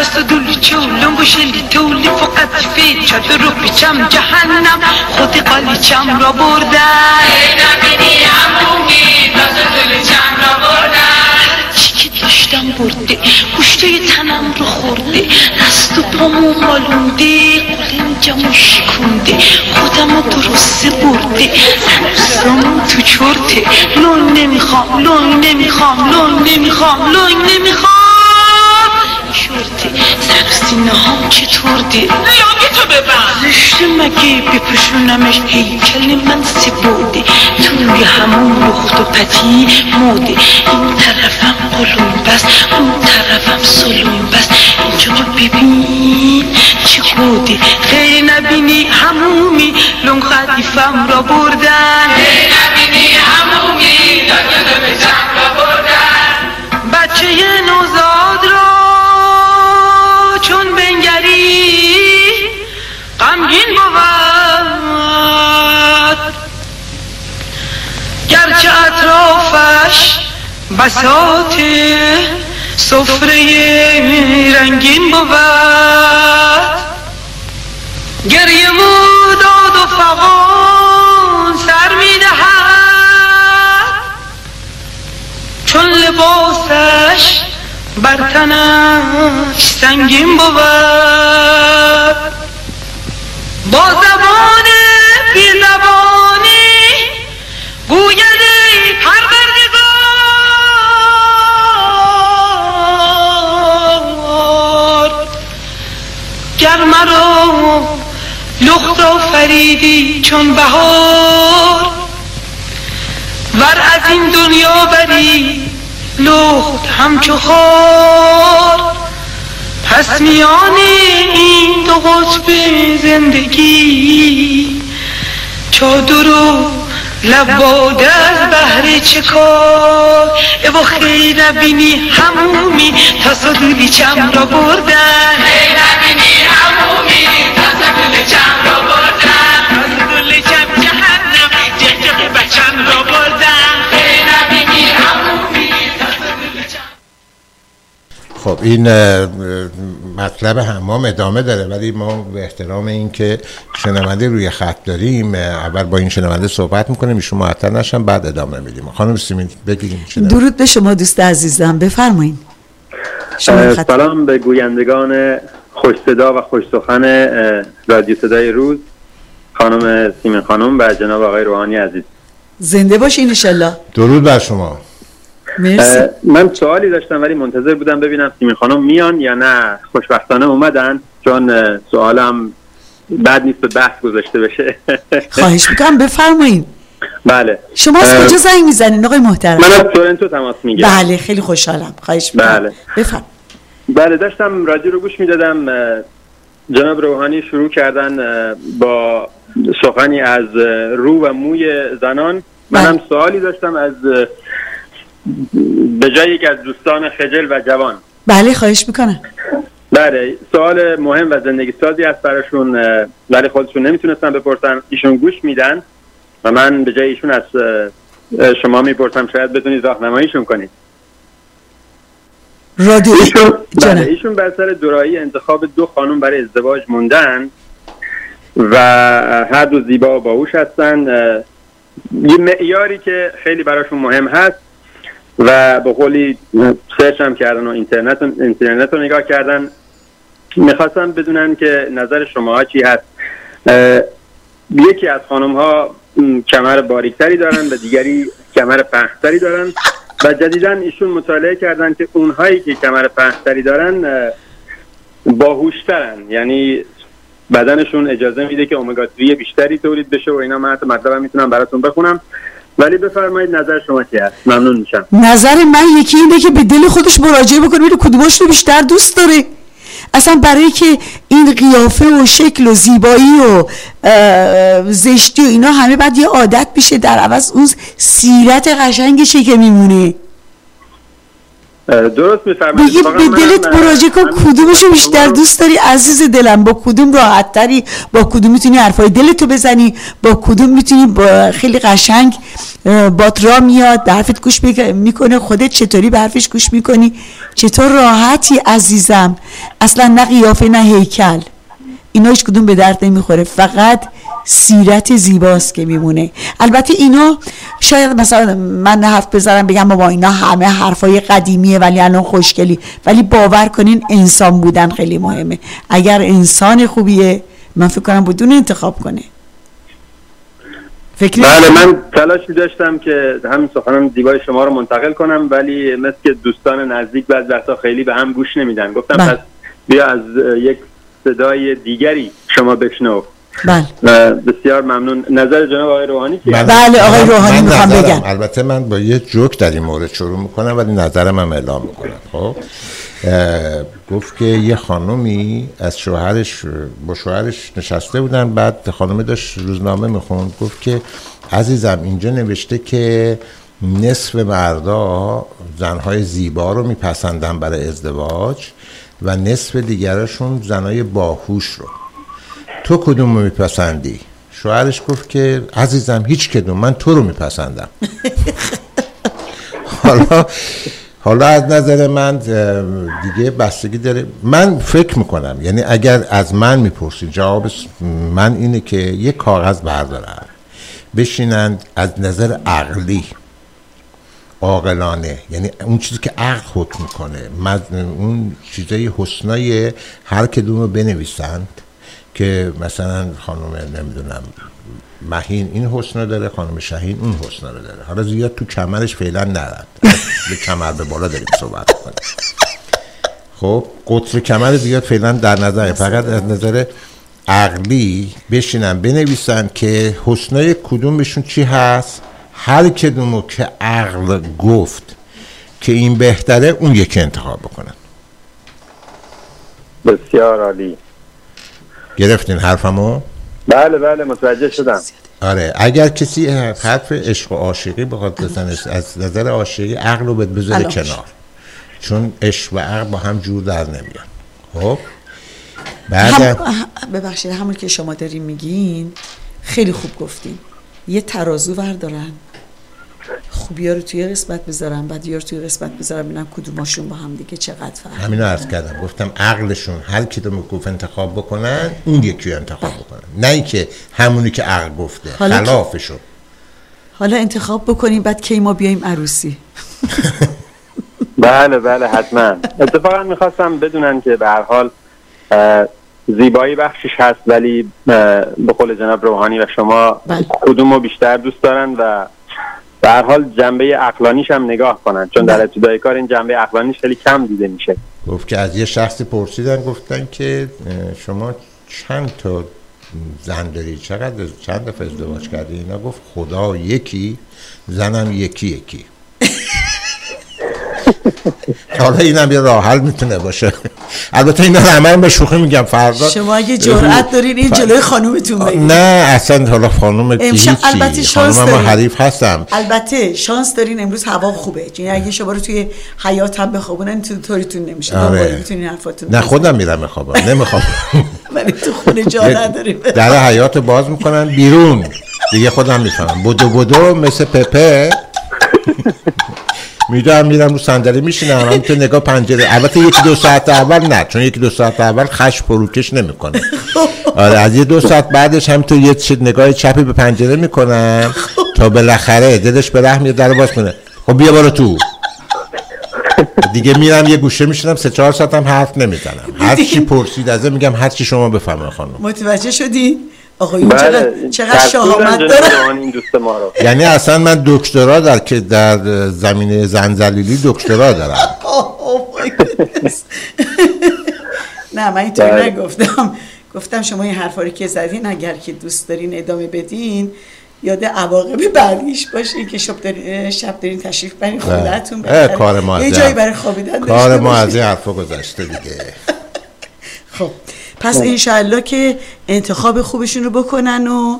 دست دولی چه لنگو شلیتم لیفو قدیفه چادر و پیچم جهنم. خود قلیچم رو بردن. چی که داشتم برده گوشته تنم رو خورده دست و پامو مالونده قلنجمو شکونده رو درسته برده هنوزم تو چرته. لون نمی‌خوام لون نمی‌خوام لون نمی‌خوام لون نمی‌خوام. سینه هم چطور ده لیاقی تو ببن زشته مگه بپوشونمش هیکل من سبوده توی همون لخت و پتی موده این طرفم قلون بس اون طرفم سلون بس. اینجا ببین چه گوده خیلی نبینی همومی لون خدیفم را بردن. بچه نوزاد را بساط سفره رنگین بود. گریه و داد و فغان سر می‌دهد چون لباسش بر تنش سنگین بود. با زبان بی زبانی گوید ای مرا لخت آفریدی چون بهار. ور از این دنیا بری لخت همچو خار. پس میان این دو قطب زندگی چادر و لباده از بهر چه کار؟ و خیلی نبینی همومی تا صدولی چم را بردن. خیلی نبینی همومی تا صدولی چم را بردن تا صدولی چم جهنم جهجه بچم را بردن نبینی همومی تا صدولی چم خب این مطلب حمام ادامه داره ولی ما به احترام این که شنونده روی خط داریم اول با این شنونده صحبت می‌کنیم ایشون معطل نشن بعد ادامه میدیم. خانم سیمین بگیریم شنونده. درود به شما دوست عزیزم بفرمایید. سلام به گویندگان خوش صدا و خوش سخن رادیو صدای روز. خانم سیمین خانم و جناب آقای روحانی عزیز. زنده باشین انشالله درود بر شما. مرسی. من سوالی داشتم ولی منتظر بودم ببینم سیمین خانم میان یا نه. خوشبختانه اومدن. چون سوالم بعد نیست به بحث گذاشته بشه. خواهش می‌کنم بفرمایید بله. شما از کجا زنگ می‌زنین آقای محترم؟ من از تورنتو تماس می‌گیرم. بله خیلی خوشحالم. خواهش می‌کنم. بله. بفرم. بله داشتم رادیو رو گوش می‌دادم. جناب روحانی شروع کردن با سخنی از رو و موی زنان. منم بله. سوالی داشتم از به جای یکی از دوستان خجل و جوان. بله خواهش می‌کنم. بله سوال مهم و زندگی سازی است براشون ولی خودشون نمی‌تونستن بپرسن. ایشون گوش میدن و من به جای ایشون از شما می‌پرسم شاید بتونید راهنماییشون کنید. رادیو ایشون بله. ایشون بر سر دورایی انتخاب دو خانم برای ازدواج موندن و هر دو زیبا و باهوش هستن. یه معیاری که خیلی براشون مهم هست و به قولی سرچ هم کردن و اینترنت اینترنت رو نگاه کردن. می‌خواستم بدونن که نظر شما چی هست. یکی از خانم ها کمر باریکتری دارن و دیگری کمر پهنتری دارن و جدیدا ایشون مطالعه کردن که اونهایی که کمر پهنتری دارن اه، باهوشترن. یعنی بدنشون اجازه میده که اومگا 3 بیشتری تولید بشه و اینا. من حتی مطلبم می‌تونم براتون بخونم. ولی بفرمایید نظر شما چی هست؟ ممنون میشم. نظر من یکی اینه که به دل خودش مراجعه بکنه. ببینه کدومش رو بیشتر دوست داره. اصلا برای که این قیافه و شکل و زیبایی و زشتی و اینا همه بعد یه عادت میشه. در عوض اون سیرت قشنگشه که میمونه. درست میفرمایید بگی به دلت مراجعه کن کدومشو بیشتر دوست داری؟ عزیز دلم با کدوم راحت تری با کدوم می‌تونی حرفای دلتو بزنی؟ با کدوم می‌تونی با خیلی قشنگ بات را میاد به حرفت گوش میک- می‌کنه خودت چطوری به حرفش گوش می‌کنی؟ چطور راحتی عزیزم؟ اصلا نه قیافه نه هیکل. اینا هیچ کدوم به درد نمی‌خوره. فقط سیرت زیباست که میمونه. البته اینا شاید مثلا من حرف بزنم بگم بابا اینا همه حرفای قدیمیه ولی الان خوشگلی. ولی باور کنین انسان بودن خیلی مهمه. اگر انسان خوبیه من فکر کنم بدون انتخاب کنه. فکر بله من تلاشی داشتم که همین سخنان زیبای شما رو منتقل کنم ولی مثل که دوستان نزدیک بعض وقتا خیلی به هم گوش نمیدن. گفتم بله. پس بیا از یک صدای دیگری شما بشنو بله. بسیار ممنون. نظر جناب آقای روحانی چیه؟ بله، آقای روحانی من می‌خوام بگم. البته من با یه جوک در این مورد شروع می‌کنم ولی نظرم هم اعلام می‌کنم. خب گفت که یه خانومی از شوهرش با شوهرش نشسته بودن بعد خانومی داشت روزنامه می‌خوند. گفت که عزیزم اینجا نوشته که نصف مردا زنهای زیبا رو میپسندن برای ازدواج. و نصف دیگرشون زنهای باهوش رو. تو کدوم رو میپسندی؟ شوهرش گفت که عزیزم هیچ کدوم. من تو رو میپسندم. حالا حالا از نظر من دیگه بستگی داره. من فکر می‌کنم یعنی اگر از من می‌پرسید جواب من اینه که یه کاغذ بردارن بشینند از نظر عقلی. عاقلانه. یعنی اون چیزی که عقل حکم می‌کنه. اون چیزای حسنای هر کدوم رو بنویسند که مثلا خانم نمی‌دونم مهین این حسن رو داره خانم شهین اون حسن رو داره. حالا زیاد تو کمرش فعلا نرد به کمر به بالا داریم صحبت کنیم. خب قطر کمر زیاد فعلا در نظر فقط از نظر عقلی بشینن بنویسن که حسنای کدومشون چی هست. هر کدومو که عقل گفت که این بهتره اون یکی انتخاب بکنن. بسیار عالی. گرفتین حرفمو؟ بله بله متوجه شدم. آره اگر کسی حرف عشق و عاشقی بخواد بزنه از نظر عاشقی عقل رو بهت بذاره. کنار. چون عشق و عقل با هم جور در نمیان. خب؟ بعد هم... ببخشید همون که شما دارین میگین خیلی خوب گفتین. یه ترازو بردارن. خوبی ها رو توی قسمت بذارن بعد رو توی قسمت بذارن ببینن کدوماشون با هم دیگه چقدر فرق همینو عرض کردم. گفتم عقلشون هر کی رو گفت انتخاب بکنن اون یکی رو انتخاب بکنن. نه اینکه همونی که عقل گفته حالا خلافشو. حالا انتخاب بکنیم بعد کی ما بیایم عروسی. بله بله حتما. اتفاقا می‌خواستم بدونن که به هر حال زیبایی بخشش هست ولی به قول جناب روحانی و شما بله. کدوم رو بیشتر دوست دارن و به هر حال جنبه اقلانیش هم نگاه کنن. چون در ابتدای کار این جنبه اقلانیش خیلی کم دیده میشه. گفت که از یه شخصی پرسیدن گفتن که شما چند تا زن داری چقدر چند دفعه ازدواج کردی؟ اینا گفت خدا یکی زنم یکی یکی. حالا اینم یه راه حل می‌تونه باشه. البته اینا همه به شوخی میگم فردا شما اگه جرأت دارین این جلوی خانومتون بگید نه اصلا حالا خانوم امشب البته شانس دارین. حریف هستم. البته شانس دارین امروز هوا خوبه. یعنی اگه شما رو توی حیات هم بخوابونن تو طوریتون نمیشه. آره. می‌تونین حرفاتون نه. خودم میرم میخوابم نمی‌خوام ولی تو خونه جا نداریم. در حیات باز می‌کنن بیرون. دیگه خودم می‌فهمم. بدو بدو مثل پپه. می‌دونم میرم رو صندلی میشینم هم تو نگاه پنجره. البته یکی دو ساعت اول نه چون یکی دو ساعت اول خش فروکش نمی‌کنه. آره از یه دو ساعت بعدش هم تو یه نگاه چپی به پنجره می‌کنم تا بالاخره دلش به رحم یه در باز کنه. خب بیا برو تو. دیگه میرم یه گوشه میشینم سه چهار ساعت هم حرف نمی‌زنم. هر چی پرسید ازه میگم هر چی شما بفهمه خانم. متوجه شدین آقایون بله چقدر چقدر شهامت داره؟ این دوست ما رو. یعنی اصلا من دکترا در که در زمینه زنزلیلی دکترا دارم. Oh. نه من اینطوری بله. نگفتم. گفتم شما این حرفا رو که زدین اگر که دوست دارین ادامه بدین یاد عواقب بعدیش باشین که شب دارین شب دارین تشریف برین خونه‌تون اه، بالاخره کار ما یه جایی برای خوابیدن کار داشته ما. از این حرفا گذشته دیگه. خب. پس انشالله که انتخاب خوبشون رو بکنن و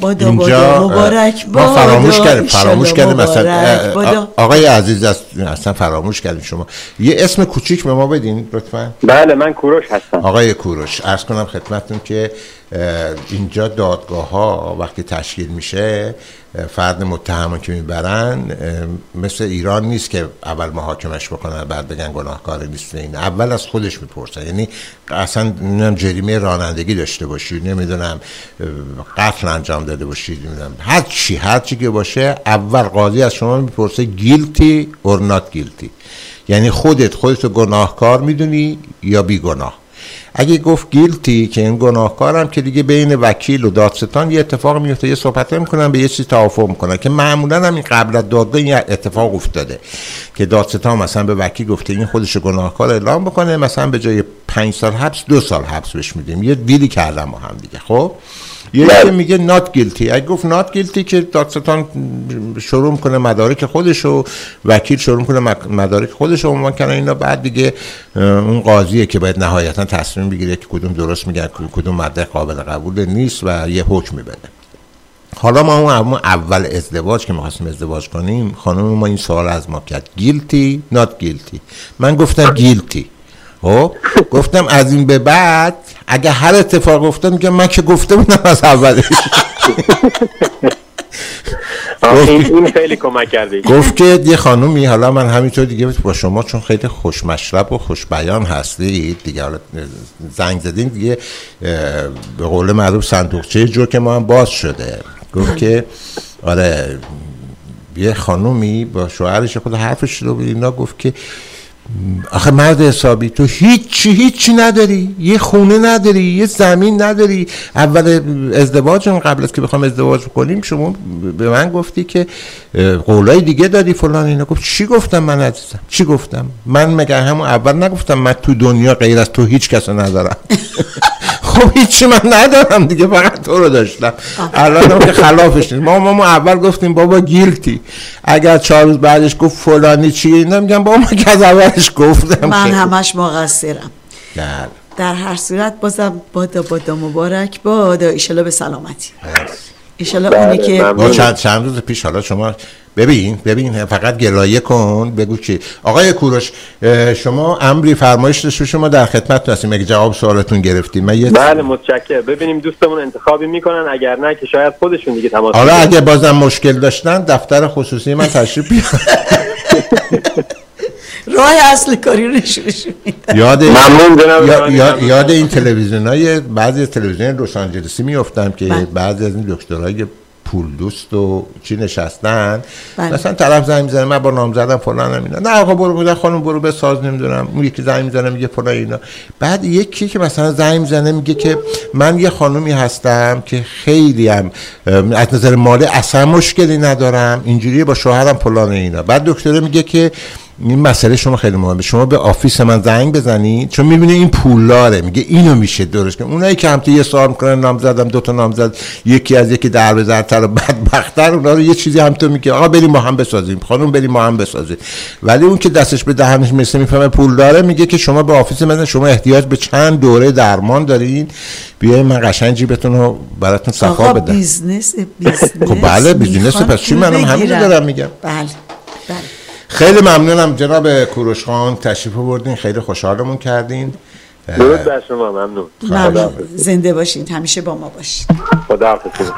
بادا اینجا بادا مبارک ما فراموش. کردیم فراموش کردیم مثلا. آقای عزیز اصلا فراموش کردیم شما یه اسم کوچیک به ما بدین لطفا بله من کوروش هستم آقای کوروش عرض کنم خدمتتون که اینجا دادگاه ها وقتی تشکیل میشه فرد متهم که می‌برن مثل ایران نیست که اول محاکمش بکنن بعد بگن گناهکار نیست این. اول از خودش می‌پرسن. یعنی اصلا نمی‌دونم جریمه رانندگی داشته باشی نمی‌دونم قتل انجام داده باشید نمی‌دونم هر چی هر چی که باشه اول قاضی از شما می‌پرسه گیلتی اور نات گیلتی یعنی خودت خودتو گناهکار می‌دونی یا بیگناه؟ اگه گفت گیلتی که این گناهکارم که دیگه بین وکیل و دادستان یه اتفاق میفته یه صحبت می‌کنن به یه چیز توافق می‌کنن که معمولا هم این قبل از دادگاه این اتفاق افتاده که دادستان مثلا به وکیل گفته این خودش گناهکار اعلام بکنه مثلا به جای پنج سال حبس دو سال حبس بهش میدیم. یه deal ی کردن با هم دیگه خب؟ یه که میگه not guilty اگه گفت not guilty که دادستان شروع می‌کنه مدارک خودش و وکیل شروع مک- مدارک خودش رو عنوان کنه اینا بعد دیگه اون قاضیه که باید نهایتا تصمیم بگیره که کدوم درست میگن کدوم مدرک قابل قبول نیست و یه حکم میده حالا ما اون اون اول ازدواج که می‌خواستیم ازدواج کنیم خانم ما این سوال از ما کرد. Guilty not guilty من گفتم گیلتی خب گفتم از این به بعد اگه هر اتفاق افتاد میگم من که گفته بودم از اولش. این خیلی کمک کرده گفت که یه خانومی حالا من همینطور دیگه با شما چون خیلی خوشمشرب و خوش بیان هستید دیگه حالا زنگ زدین دیگه به قول معروف صندوقچه جو که ما هم باز شده. گفت که آره یه خانومی با شوهرش خود حرفش رو اینا گفت که آخه مرد حسابی تو هیچی هیچی نداری یه خونه نداری یه زمین نداری. اول ازدواج قبل از که بخوام ازدواج کنیم شما به من گفتی که قولای دیگه دادی فلان اینا. گفت چی گفتم من عزیزم؟ چی گفتم؟ من مگر همون اول نگفتم من تو دنیا غیر از تو هیچ کس ندارم؟ خب هیچی من ندارم دیگه فقط تو رو داشتم. الان هم که خلافش نیست. ما ما اول گفتیم بابا گیلتی اگر چهار روز بعدش گفت فلانی چیه اینا میگم بابا من که از اولش گفتم من که- همش مقصرم. نه در هر صورت بازم بادا بادا مبارک بادا. ایشالا به سلامتی. ایشالا بله، اونی که ممنون. ما چند چند روز پیش حالا شما ببین ببین فقط گلایه کن بگو چی. آقای کوروش شما امری فرمایش داشت شما در خدمت هستیم. اگه جواب سوالتون گرفتیم؟ من یه بله متشکر ببینیم دوستمون انتخابی می‌کنن. اگر نه که شاید خودشون دیگه تماس حالا بگیرن. اگه بازم مشکل داشتن دفتر خصوصی من تشریف بیارن. راه اصل کاری میدن. یاد. یاد این تلویزیون های بعضی از تلویزیون لس آنجلسی میافتم که بله. بعضی از این دکترهای پول دوست و چی نشستن؟ بله. مثلا طرف زنگ می‌زنه من با نام زدم فلان اینا. نه آقا برو بودن خانم برو بساز نمی‌دونم. اون یکی زنگ می‌زنه میگه فلان اینا. بعد یکی که مثلا زنگ می‌زنه میگه که من یه خانومی هستم که خیلی هم از نظر مالی اصلا مشکلی ندارم. اینجوری با شوهرم فلان اینا. بعد دکتره میگه که این مسئله شما خیلی مهمه. شما به آفیس من زنگ بزنید چون می‌بینه این پولداره. میگه اینو میشه درست کنه. اونایی که هم تو یه سال می‌کنن نام زدم دو تا نام زد یکی از یکی در بزرتر و بدبختتر اونا رو یه چیزی هم تو میگه. آقا بریم ما هم بسازیم. خانم بریم ما هم بسازیم. ولی اون که دستش به دهنش مثل می‌فهمه پول داره میگه که شما به office من شما احتیاج به چند دوره درمان دارین بیاین من قشنگ جیبتون رو براتون صفا بدم. business business خب بله می‌خوان پس چی منم؟ همین. دارم میگم. بله. خیلی ممنونم جناب کوروش خان تشریف بردین خیلی خوشحالمون کردین. درود بر شما ممنون. ممنون. زنده باشین همیشه با ما باشین. خدا حافظ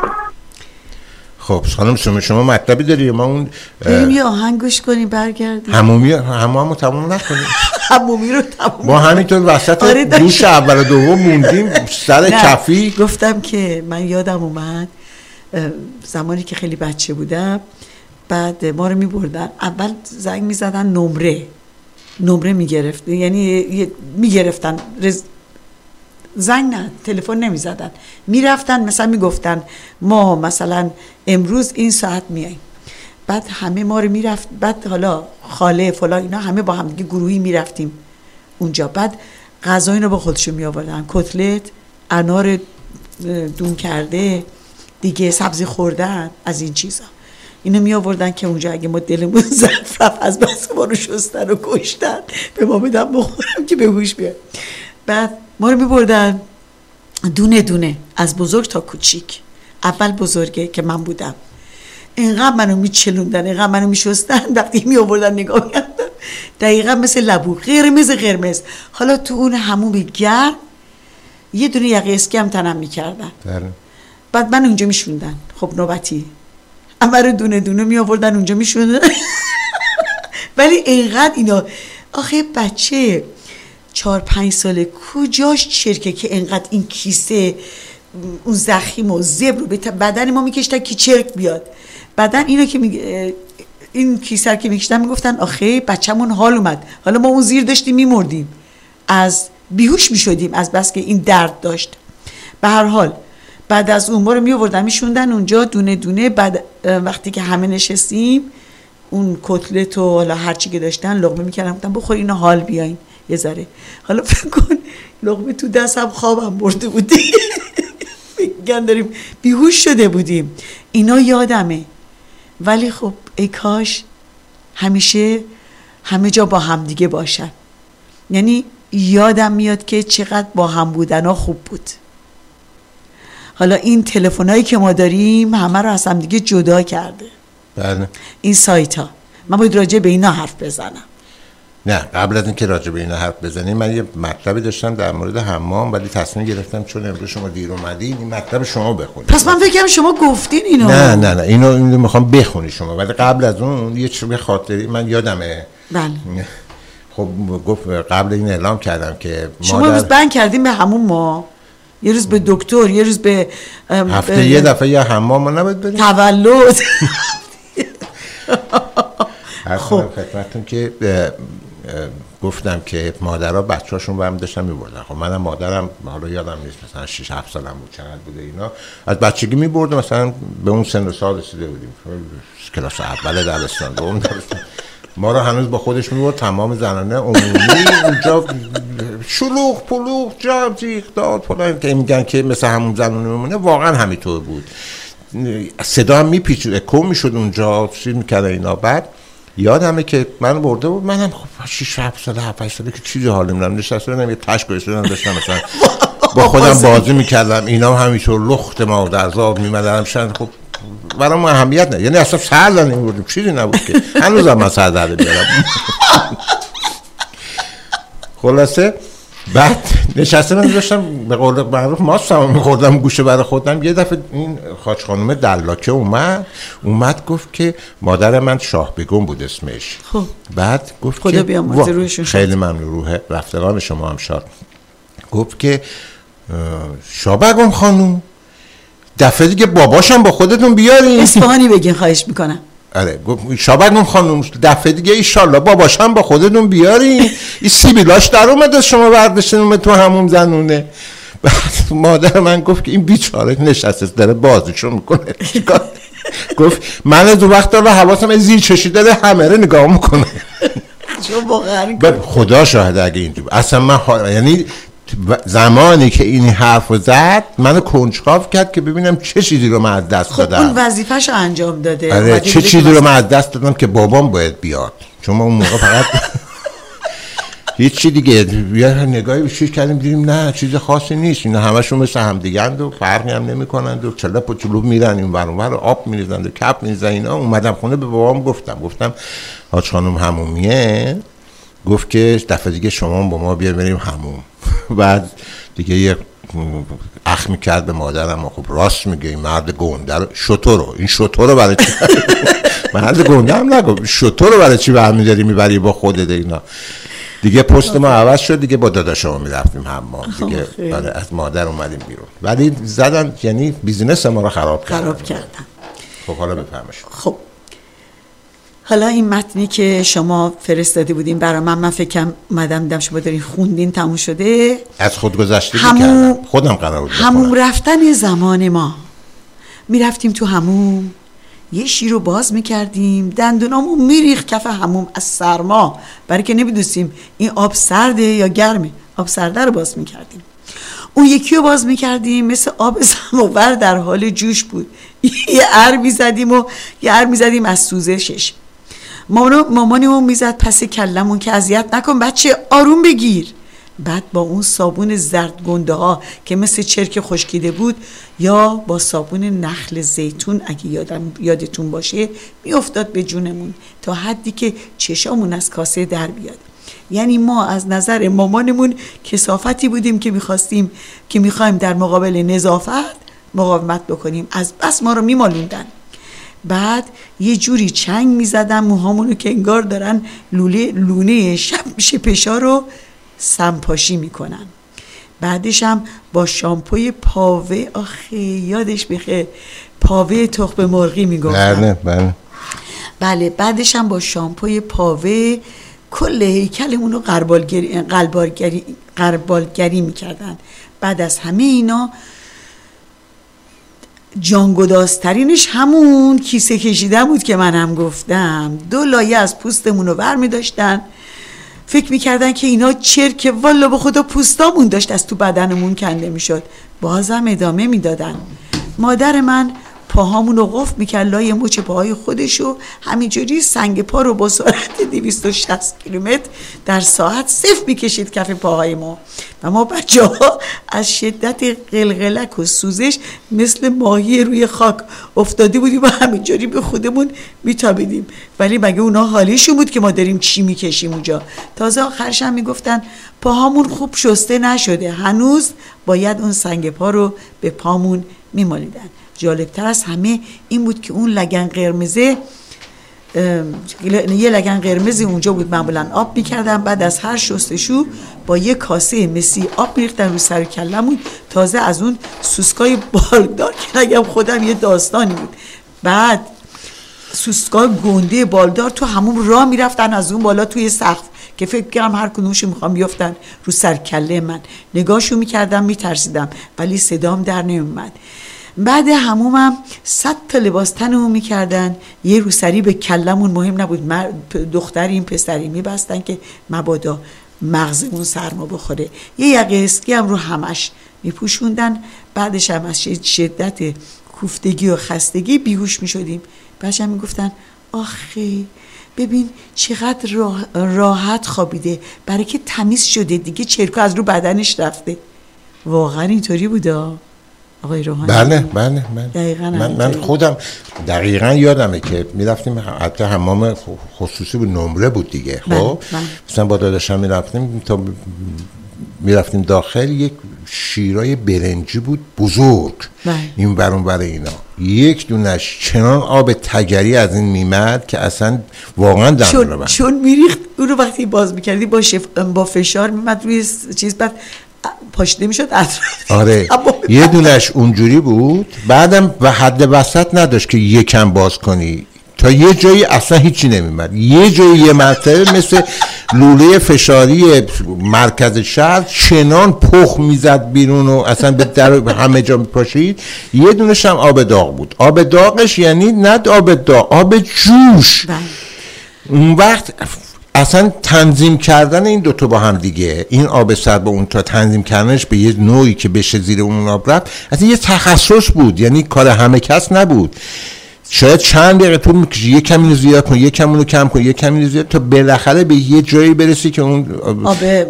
خب خانم شما شما مطلبی داری؟ ما اون بریم یه آهنگ گوش کنیم برگردیم. همومی همامو تموم نکنیم. همومی رو تموم ما همینطور وسط آره،. دوش اول و دوم موندیم سر کفی. گفتم که من یادم اومد زمانی که خیلی بچه بودم بعد ما رو می بردن اول زنگ می زدن نمره نمره می گرفت یعنی می گرفتن زنگ نه تلفن نمی زدن می رفتن مثلا می گفتن ما مثلا امروز این ساعت میاییم بعد همه ما رو می‌رفت بعد حالا خاله فلان اینا همه با هم دیگه گروهی می‌رفتیم اونجا. بعد غذا اینو با خودشون می کتلت انار دون کرده دیگه سبزی خوردن از این چیزا. اینو می آوردن که اونجا اگه ما دلمون ضعف رفت از بس ما رو شستن و کشتن. به ما بدن بخورم که به هوش بیاد. بعد ما رو می بردن دونه دونه از بزرگ تا کوچیک. اول بزرگه که من بودم. اینقدر منو میچلوندن اینقدر منو میشستن. وقتی می آوردن نگاه می‌کردم دقیقا مثل لبو. قرمز قرمز. حالا تو اون همون گرم یه دونه یقه اسکم تنم می‌کردن. بله. بعد من اونجا میشوندن. خب نوبتی. اما رو دونه دونه می آوردن اونجا میشوندن ولی اینقدر اینا. آخه بچه چهار پنج ساله کجاش چرکه که اینقدر این کیسه اون زخیم و زبر رو بدن ما میکشتن که چرک بیاد. بدن اینو که می... این کیسه که میکشتن می‌گفتن آخه بچه‌مون حال اومد. حالا ما اون زیر داشتیم میمردیم. از بیهوش می‌شدیم از بس که این درد داشت. به هر حال بعد از اون رو می آوردن میشوندن اونجا دونه دونه. بعد وقتی که همه نشستیم اون کتلت و حالا هر چی که داشتن لقمه می‌کردم گفتم بخور اینو حال بیاین یه ذره. حالا فکر کن لقمه تو دستم خوابم برده بودی. میگن داریم بیهوش شده بودیم. اینا یادمه. ولی خب ای کاش همیشه همه جا با همدیگه باشن. یعنی یادم میاد که چقدر با هم بودن ها خوب بود. حالا این تلفنایی که ما داریم همه رو از هم دیگه جدا کرده. بله. این سایت ها من باید راجع به اینا حرف بزنم. نه قبل از اینکه راجع به این حرف بزنیم من یه مطلبی داشتم در مورد حمام ولی تصمیم گرفتم چون امروز شما دیر اومدین این مطلب شما بخونید. پس من فکرم شما گفتین اینو. نه نه نه اینو, اینو می‌خوام بخونی شما ولی قبل از اون یه چیز خاطری من یادمه. بله. خب گفت قبل این اعلام کردم که شما مادر روز بند کردیم به همون ما. یه روز به دکتر یه روز به هفته به- یه دفعه یه حمام ما نباید بریم؟ تولد. خب. خدمتتون که گفتم که مادرها بچه‌هاشون رو هم داشتن میبردن. خب منم مادرم حالا یادم نیست مثلا 6 7 سالم بود چقدر بوده اینا. از بچگی می‌برد مثلا به اون سن و سال رسیده بودیم. کلاس اول دبستان دوم دبستان. ما رو هنوز با خودش می‌برد تمام زنانه عمومی اونجا شلوغ پلوغ جمع جیغ داد فلان. که میگن که مثل همون زنانه میمونه واقعا همینطور بود. صدا هم میپیچید اکو می‌شد اونجا چیز می‌کرد اینا. بعد یادمه که من برده بود منم خب 6 7 ساله 7 8 ساله که چیزی حال نمیدم نشسته بودم یه تش گوشتم داشتم مثلا با خودم بازی. می‌کردم. اینا هم همینطور لخت ما در زاب میمدن شن خب برام اهمیت نه. یعنی اصلا سر در نمیبردیم. چیزی نبود که. هنوزم من سر در بیارم خلاصه بعد نشسته من داشتم به قول معروف ماستم میخوردم گوشه برای خودم. یه دفعه این خاچ خانم دلاکه اومد. اومد گفت که مادر من شاه بگم بود اسمش. خب. بعد گفت خدا که. خیلی ممنون. روح رفتگان شما هم شاد. گفت که اه، شاه خانوم دفعه دیگه باباشم با خودتون بیارین. اصفهانی بگین خواهش می‌کنم. آره گفت شابگون خانم دفعه دیگه ایشالله باباشم با خودتون بیارین. این سیبیلاش در اومد از شما برداشتین تو همون زنونه. بعد مادر من گفت که این بیچاره نشسته داره بازیشو می‌کنه؟ گفت من از اون وقت داره حواسم از زیر چشی داره همه رو نگاه می‌کنه. خدا شاهد اگه اینجور اصلا من یعنی زمانی که این حرف رو زد منو کنجکاو کرد که ببینم چه چیزی رو من از دست خب اون دادم وظیفش رو انجام داده. آره چه چیزی رو من از دست دادم که بابام باید بیاد. چون ما اون موقع فقط هیچی دیگه. یه نگاهی به کردیم دیدیم نه چیز خاصی نیست. اینا همشون مثل همدیگند و فرقی هم نمی کنند و چلپ و چلوب میرن این ور اونور آب میریزند و کپ میریزن اینا اومدم خونه به بابام گفتم. گفتم حاج خانم همومیه؟ گفت که دفعه دیگه شما با ما بیا بریم هموم بعد دیگه یه اخ می‌کرد به مادرم خب راست میگه این مرد گنده رو شطور رو این شطور رو برای چی؟ مرد گنده هم نگو شطور رو برای چی برمیداری می‌بری با خودت اینا؟ دیگه پست ما عوض شد دیگه با داداشم می‌رفتیم حمام. دیگه. آره، از مادر اومدیم بیرون. ولی زدن یعنی بیزینس ما رو خراب کردن. خراب کردن. خب حالا بفهمش خب حالا این متنی که شما فرستاده بودین برای من من فکرم اومدم دیدم شما دارین خوندین تموم شده؟ از خود گذشته همون- خودم قرار بود بخونم. رفتن زمان ما. می‌رفتیم تو هموم یه شیر رو باز می‌کردیم دندونامون میریخ کف هموم از سرما برای که نمی‌دونستیم این آب سرده یا گرمه. آب سرده رو باز می‌کردیم. اون یکی رو باز می‌کردیم مثل آب سماور در حال جوش بود. یه ار می‌زدیم و یه ار می‌زدیم از سوزشش. مامانو- مامانمون می‌زد پس کلمون که اذیت نکن بچه آروم بگیر. بعد با اون صابون زرد گنده ها که مثل چرک خشکیده بود یا با صابون نخل زیتون اگه یادم یادتون باشه میافتاد به جونمون تا حدی که چشامون از کاسه در بیاد. یعنی ما از نظر مامانمون کسافتی بودیم که می‌خواستیم که می‌خوایم در مقابل نظافت مقاومت بکنیم. از بس ما رو میمالوندن. بعد یه جوری چنگ می‌زدن موهامونو که انگار دارن لوله لونه شب میشه پشا رو سمپاشی می‌کنن. بعدش هم با شامپوی پاوه آخه یادش بخیر پاوه تخم مرغی می‌گفتن. بله بله. بله بعدش هم با شامپوی پاوه کل هیکلمون رو قربالگری, قلبالگری, قربالگری می‌کردن. بعد از همه اینا جانگدازترینش همون کیسه کشیدن بود که من هم گفتم. دو لایه از پوستمون رو بر می داشتن فکر می‌کردن که اینا چرک والا به خدا پوستامون داشت از تو بدنمون کنده می‌شد. بازم ادامه می‌دادن. مادر من پاهامون رو قفل می‌کرد لای مچ پاهای خودشو. همینجوری سنگ پا رو با سرعت 260 کیلومتر در ساعت صفر می‌کشید کف پاهای ما. و ما بچه ها از شدت قلقلک و سوزش مثل ماهی روی خاک افتاده بودیم و همینجوری به خودمون میتابیدیم. ولی مگه اونا حالیشون بود که ما داریم چی می‌کشیم اونجا؟ تازه آخرش هم می‌گفتن پاهامون خوب شسته نشده. هنوز باید اون سنگ پا رو به پامون میمالیدن. جالبتر از همه این بود که اون لگن قرمزه یه لگن قرمزی اونجا بود معمولا آب می‌کردن بعد از هر شستشو با یه کاسه مسی آب میریختن رو سر کلمون تازه از اون سوسکای بالدار که نگم خودم یه داستانی بود. بعد سوسکای گنده بالدار تو همون راه می‌رفتن از اون بالا توی سقف که فکر کنم هر کدومشو می‌خوام بیافتن رو سر کله من. نگاهشو می‌کردم میترسیدم ولی صدام در نمیومد بعد همومم صد تا لباس تنمون می‌کردن. یه روسری به کلمون مهم نبود. مرد- دختریم پسری میبستن که مبادا مغزمون سرما بخوره. یه یقه اسکی هم رو همش میپوشوندن. بعدش هم از شدت کوفتگی و خستگی بیهوش می‌شدیم. بعدش هم می‌گفتن آخه ببین چقدر راحت خوابیده. برای که تمیز شده دیگه چرکو از رو بدنش رفته. واقعا اینطوری بوده آقای روحانی بله بله بله دقیقاً من, من. خودم دقیقا یادمه که می‌رفتیم حتی حمام خصوصی بود نمره بود دیگه بله، خب بله. مثلا با داداشم می‌رفتیم تا می‌رفتیم داخل یک شیرای برنجی بود بزرگ بله. این برون بر اینا یک دونش چنان آب تگری از این میمد که اصلا واقعا رو چون. چون میریخت اون رو وقتی باز می‌کردی با, شف... با فشار میمد روی چیز بعد پاشیده می‌شد اطراف آره. یه دونش اونجوری بود بعدم و حد وسط نداشت که یکم باز کنی. تا یه جایی اصلا هیچی نمیمد. یه جایی یه مرتبه مثل لوله فشاری مرکز شهر چنان پخ می‌زد بیرون و اصلا به در همه جا میپاشید. یه دونش هم آب داغ بود. آب داغش یعنی نه آب داغ آب جوش. بله. اون وقت اصلا تنظیم کردن این دوتا با هم دیگه این آب سر با اون تا تنظیم کردنش به یه نوعی که بشه زیر اون آب رفت اصلا یه تخصص بود یعنی کار همه کس نبود. شاید چند دقیقه طول می‌کشه یه کمی زیاد کن یه کمی رو کم کن یه کمی زیاد تا بالاخره به یه جایی برسی که اون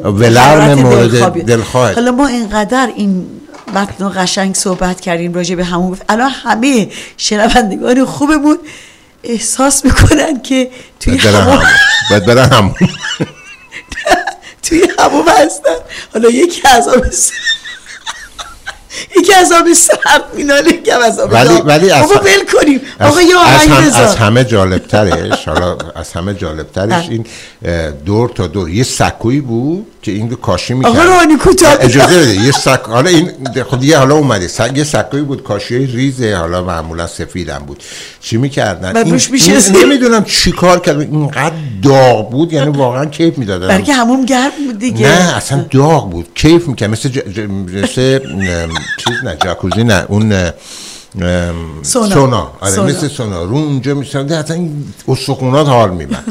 ولرم مورد دلخواه. حالا ما اینقدر این متن قشنگ صحبت کردیم راجع به همون الان همه شنوندگان خوبمون احساس می‌کنن که توی همون. باید برن همون. توی همون هستن حالا یکی از آب یکی از آب سرد میناله یکی از آب ولی ولی از ول کنیم. آقا یا از, آهنگ بذار. از همه جالبترش. حالا از همه جالبترش. بله. این دور تا دور. یه سکویی بود. که این رو کاشی می‌کرد. آقا کوتاه اجازه بده یه سک حالا این خود یه حالا اومده. سک... یه سکویی بود کاشی ریزه حالا معمولا سفیدم بود. چی می‌کردن؟ این... این نمی‌دونم چی کار کرد اینقدر داغ بود یعنی واقعا کیف می‌دادن. برکه همون گرم بود دیگه. نه اصلا داغ بود. کیف می‌کرد مثل ج... ج... مثل چیز نه جاکوزی نه اون سونا. سونا. آره سونا. مثل سونا. رو اونجا میسنده اصلا این استخونات حال میبن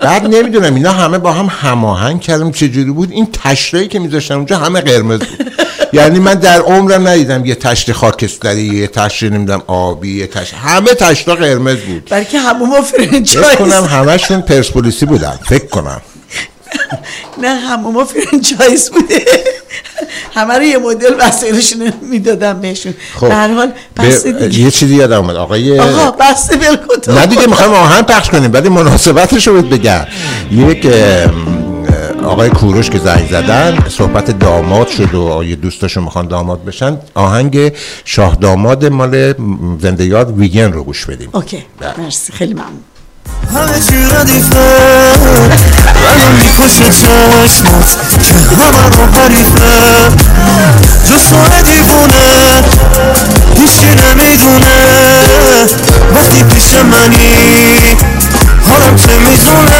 بعد نمی‌دونم اینا همه با هم هماهنگ کردم. چجوری بود؟ این تشرایی که میذاشتن اونجا همه قرمز بود. یعنی من در عمرم ندیدم یه تشت خاکستری یه تشت نمی‌دونم آبی یه تشت. همه تشتا قرمز بود. برکه همون ما فکر فرنچایز کنم همشون پرسپولیسی بودن. فکر کنم. نه همون ما franchise بوده. همه رو یه مدل وسایلشون می‌دادم بهشون. خب هر حال دیگه. یه چیزی یادم اومد. آقای آقا بسته بلکن. نه دیگه می‌خوایم آهنگ پخش کنیم ولی مناسبتش رو بگم. یک آقای کوروش که زنگ زدن صحبت داماد شد و یه دوستاشون می‌خوان داماد بشن. آهنگ شاه داماد مال زنده یاد ویگن رو گوش بدیم. OK مرسی خیلی ممنون. همه چی ردیفه. منو می‌کشه چشمات که همه رو حریفه. جز تو دیوونه. هیچی نمی‌دونه. وقتی پیش منی حالم چه میزونه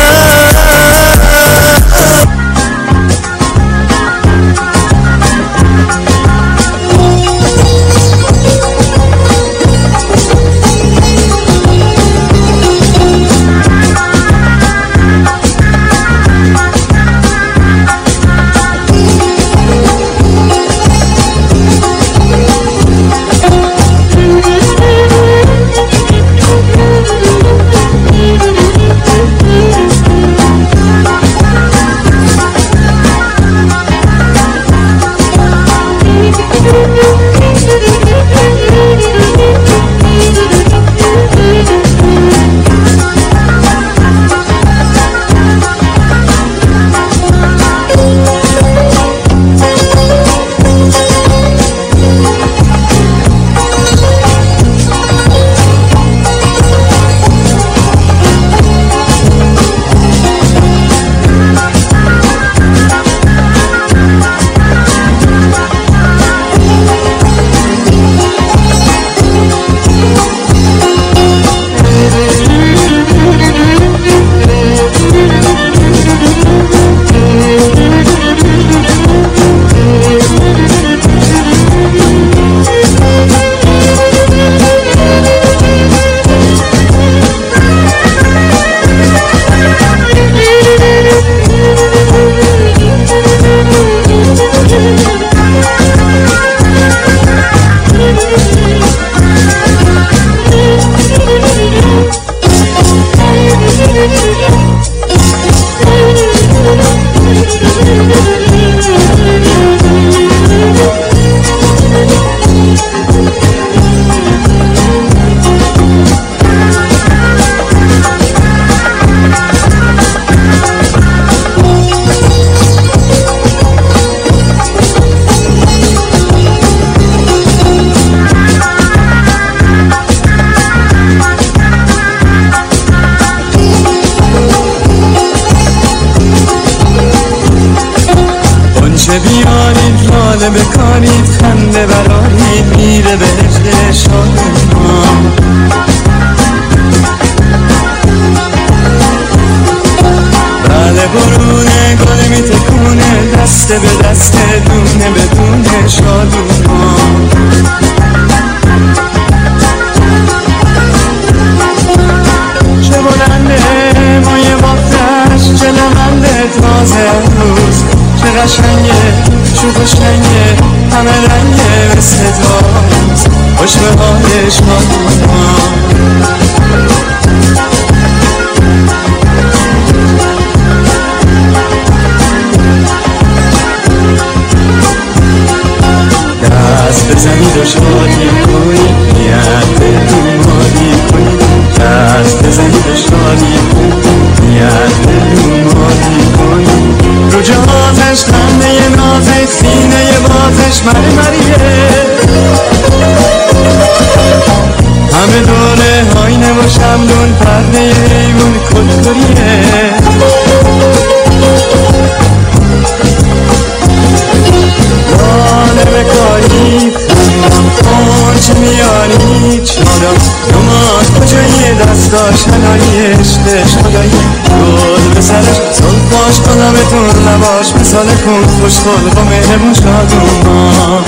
زلفاش قلبتون لباش مثال کن خوش خلق و مهربون شادومان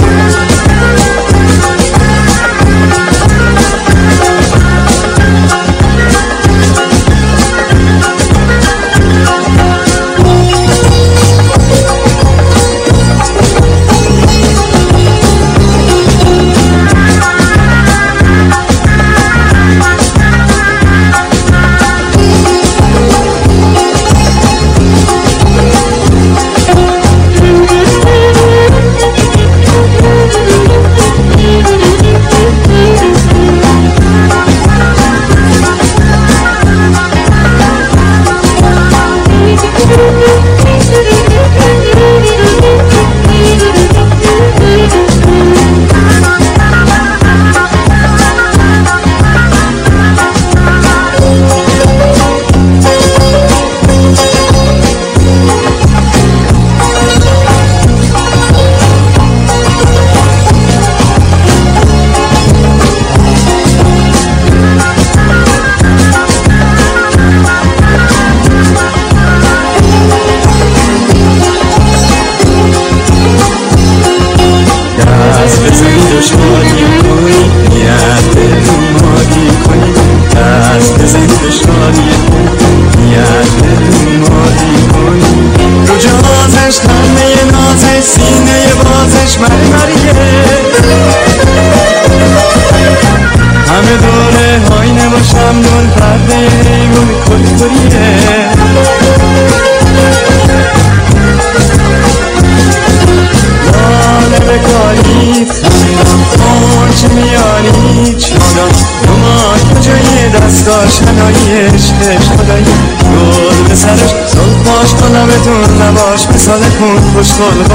خوش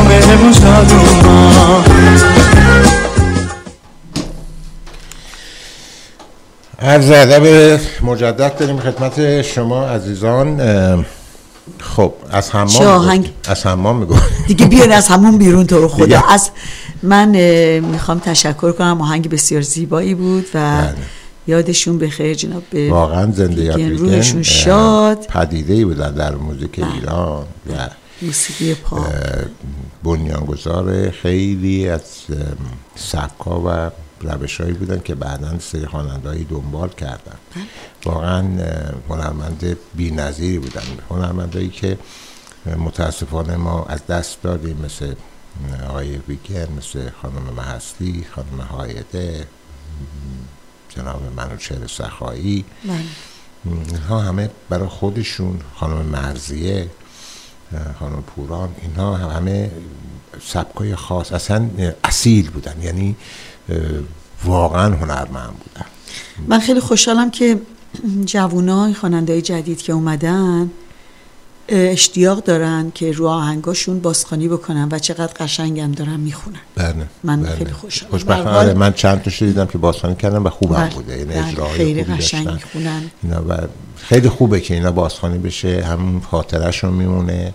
مهربون شادومان عرض ادب مجدد داریم خدمت شما عزیزان. خب از حمام از حمام میگو دیگه بیاین از همون بیرون تو رو خدا. دیگه. از من می‌خوام تشکر کنم. آهنگ بسیار زیبایی بود و بله. یادشون بخیر جناب به واقعا زنده یاد دیگه ویکند، روحشون شاد. پدیده ای بودن در موزیک بله. ایران. و موسیقی پاپ. بنیانگذار خیلی از سبکا و روشهایی بودن که بعدا سری خوانندهایی دنبال کردن. واقعا اه، هنرمند بی نظیری بودن. هنرمندایی که متاسفانه ما از دست دادیم مثل آقای ویگن مثل خانم محستی خانم هایده جناب منوچهر سخایی. بله. اینها همه برای خودشون خانم مرزیه خانم پوران اینها همه سبکای خاص اصلا اصیل بودن یعنی واقعا هنرمند بودن من خیلی خوشحالم که جوانای خواننده‌های جدید که اومدن اشتیاق دارن که رو آهنگاشون بازخوانی بکنن و چقدر قشنگم دارن می‌خونن بله من بله. خیلی خوشحالم. خوشبختانه آره، من چند تا دیدم که بازخوانی کردم و خوبم بله، بوده یعنی بله، اجراهای خیلی قشنگ. می‌خونن اینا و خیلی خوبه که اینا بازخوانی بشه. همون خاطرشون میمونه.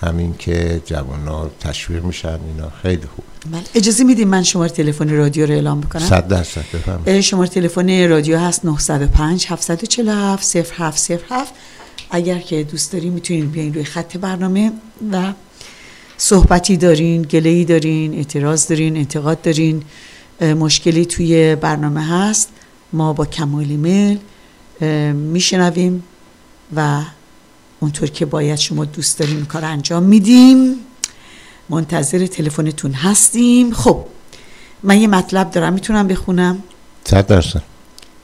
همین که جوانان تشویق میشن. اینا خیلی خوب بله. اجازه میدیم من شماره تلفن رادیو رو اعلام بکنم؟ صد درصد بفهم شماره تلفن رادیو هست 905 747 0707 اگر که دوست دارین می‌تونین بیاین روی خط برنامه و صحبتی دارین گله‌ای دارین اعتراض دارین انتقاد دارین مشکلی توی برنامه هست ما با کمال میل میشنویم و اونطور که باید شما دوست دارین کار انجام میدیم. منتظر تلفنتون هستیم. خب من یه مطلب دارم. می‌تونم بخونم؟ صد درصد.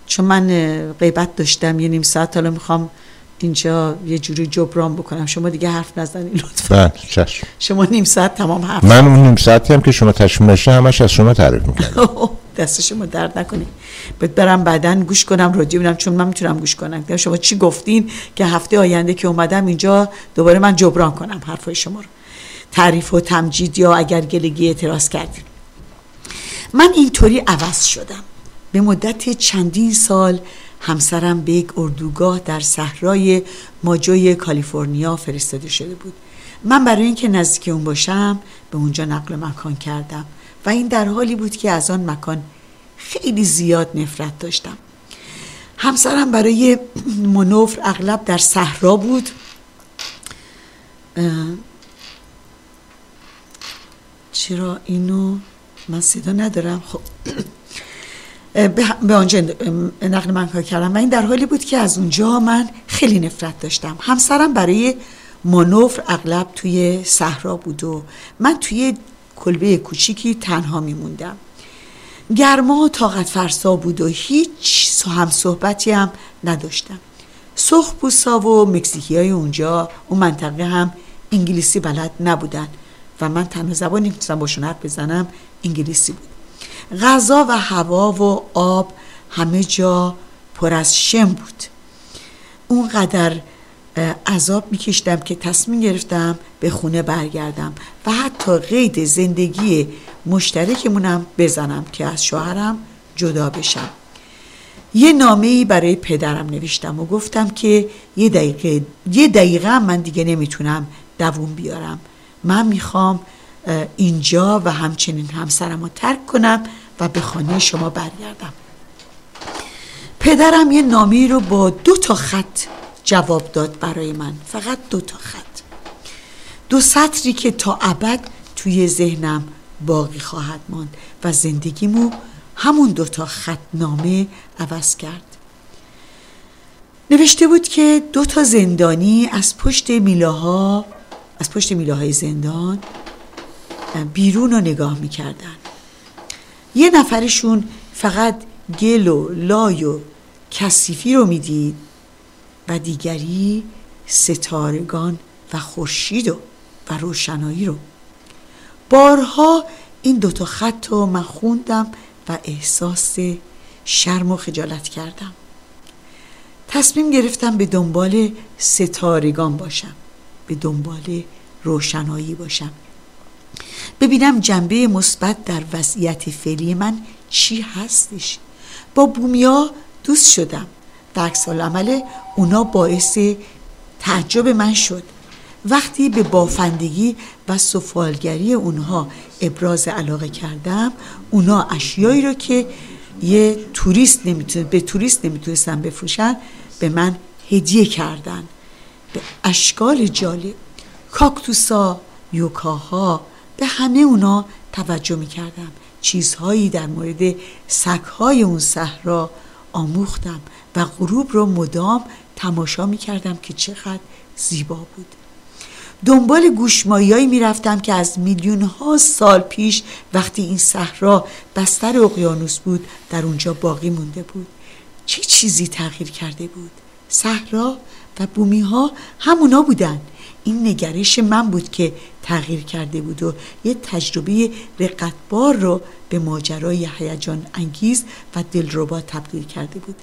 چون من غیبت داشتم یه نیم ساعت. حالا می‌خوام اینجا یه جوری جبران بکنم. شما دیگه حرف نزنین لطفا. بله شما نیم ساعت تمام حرف من اون نیم ساعتی هم که شما تشمیم داشته همش از شما تعریف می‌کنم. دست شما درد نکنه بهت برم بعدا گوش کنم رادیو ببینم چون من می‌تونم گوش کنم. شما چی گفتین که هفته آینده که اومدم اینجا دوباره من جبران کنم حرفای شما رو. تعریف و تمجید یا اگر گلگی اعتراض کردین. من اینطوری عوض شدم. به مدت چندین سال همسرم به یک اردوگاه در صحرای ماجوی کالیفرنیا فرستاده شده بود. من برای اینکه نزدیک اون باشم به اونجا نقل مکان کردم. و این در حالی بود که از آن مکان خیلی زیاد نفرت داشتم. همسرم برای منوفر اغلب در صحرا بود. چرا اینو من صدا ندارم؟ خب. به آنجا نقل من کردم و این در حالی بود که از اونجا من خیلی نفرت داشتم. همسرم برای مانور اغلب توی صحرا بود و من توی کلبه کوچیکی تنها میموندم. گرما و طاقت فرسا بود و هیچ هم صحبتی هم نداشتم. سرخپوستا و مکزیکی های اونجا اون منطقه هم انگلیسی بلد نبودن و من تنها زبانی می‌تونستم باشون حرف بزنم انگلیسی بود. غذا و هوا و آب همه جا پر از شم بود. اونقدر عذاب میکشیدم که تصمیم گرفتم به خونه برگردم و حتی قید زندگی مشترکمونم بزنم که از شوهرم جدا بشم. یه نامه ای برای پدرم نوشتم و گفتم که یه دقیقه یه دقیقه من دیگه نمی‌تونم دووم بیارم. من می‌خوام اینجا و همچنین همسرم رو ترک کنم و به خانه شما برگردم. پدرم یه نامی رو با دو تا خط جواب داد برای من. فقط دو تا خط. دو سطری که تا ابد توی ذهنم باقی خواهد ماند و زندگیمو همون دو تا خط نامه عوض کرد. نوشته بود که دو تا زندانی از پشت میلاها از پشت میلاهای زندان بیرون رو نگاه می‌کردن. یه نفرشون فقط گل و لای و کثیفی رو می‌دید. دیگری ستارگان و خورشید و, و روشنایی رو. بارها این دوتا خط رو من خوندم و احساس شرم و خجالت کردم. تصمیم گرفتم به دنبال ستارگان باشم به دنبال روشنایی باشم. ببینم جنبه مثبت در وضعیت فعلی من چی هستش. با بومیا دوست شدم. عکس عمل اونا باعث تعجب من شد. وقتی به بافندگی و سفالگری اونها ابراز علاقه کردم اونا اشیایی رو که یه توریست نمی‌تونه به توریست نمی‌تونستن بفروشن به من هدیه کردن. به اشکال جالب کاکتوسا یوکاها به همه اونا توجه می‌کردم. چیزهایی در مورد سگهای اون صحرا آموختم. و غروب رو مدام تماشا می‌کردم که چقدر زیبا بود. دنبال گوشماییایی می‌رفتم که از میلیون ها سال پیش وقتی این صحرا بستر اقیانوس بود در اونجا باقی مونده بود. چه چیزی تغییر کرده بود؟ صحرا و بومی ها همونا بودن. این نگرش من بود که تغییر کرده بود و یه تجربه رقتبار رو به ماجرای هیجان انگیز و دلربا تبدیل کرده بود.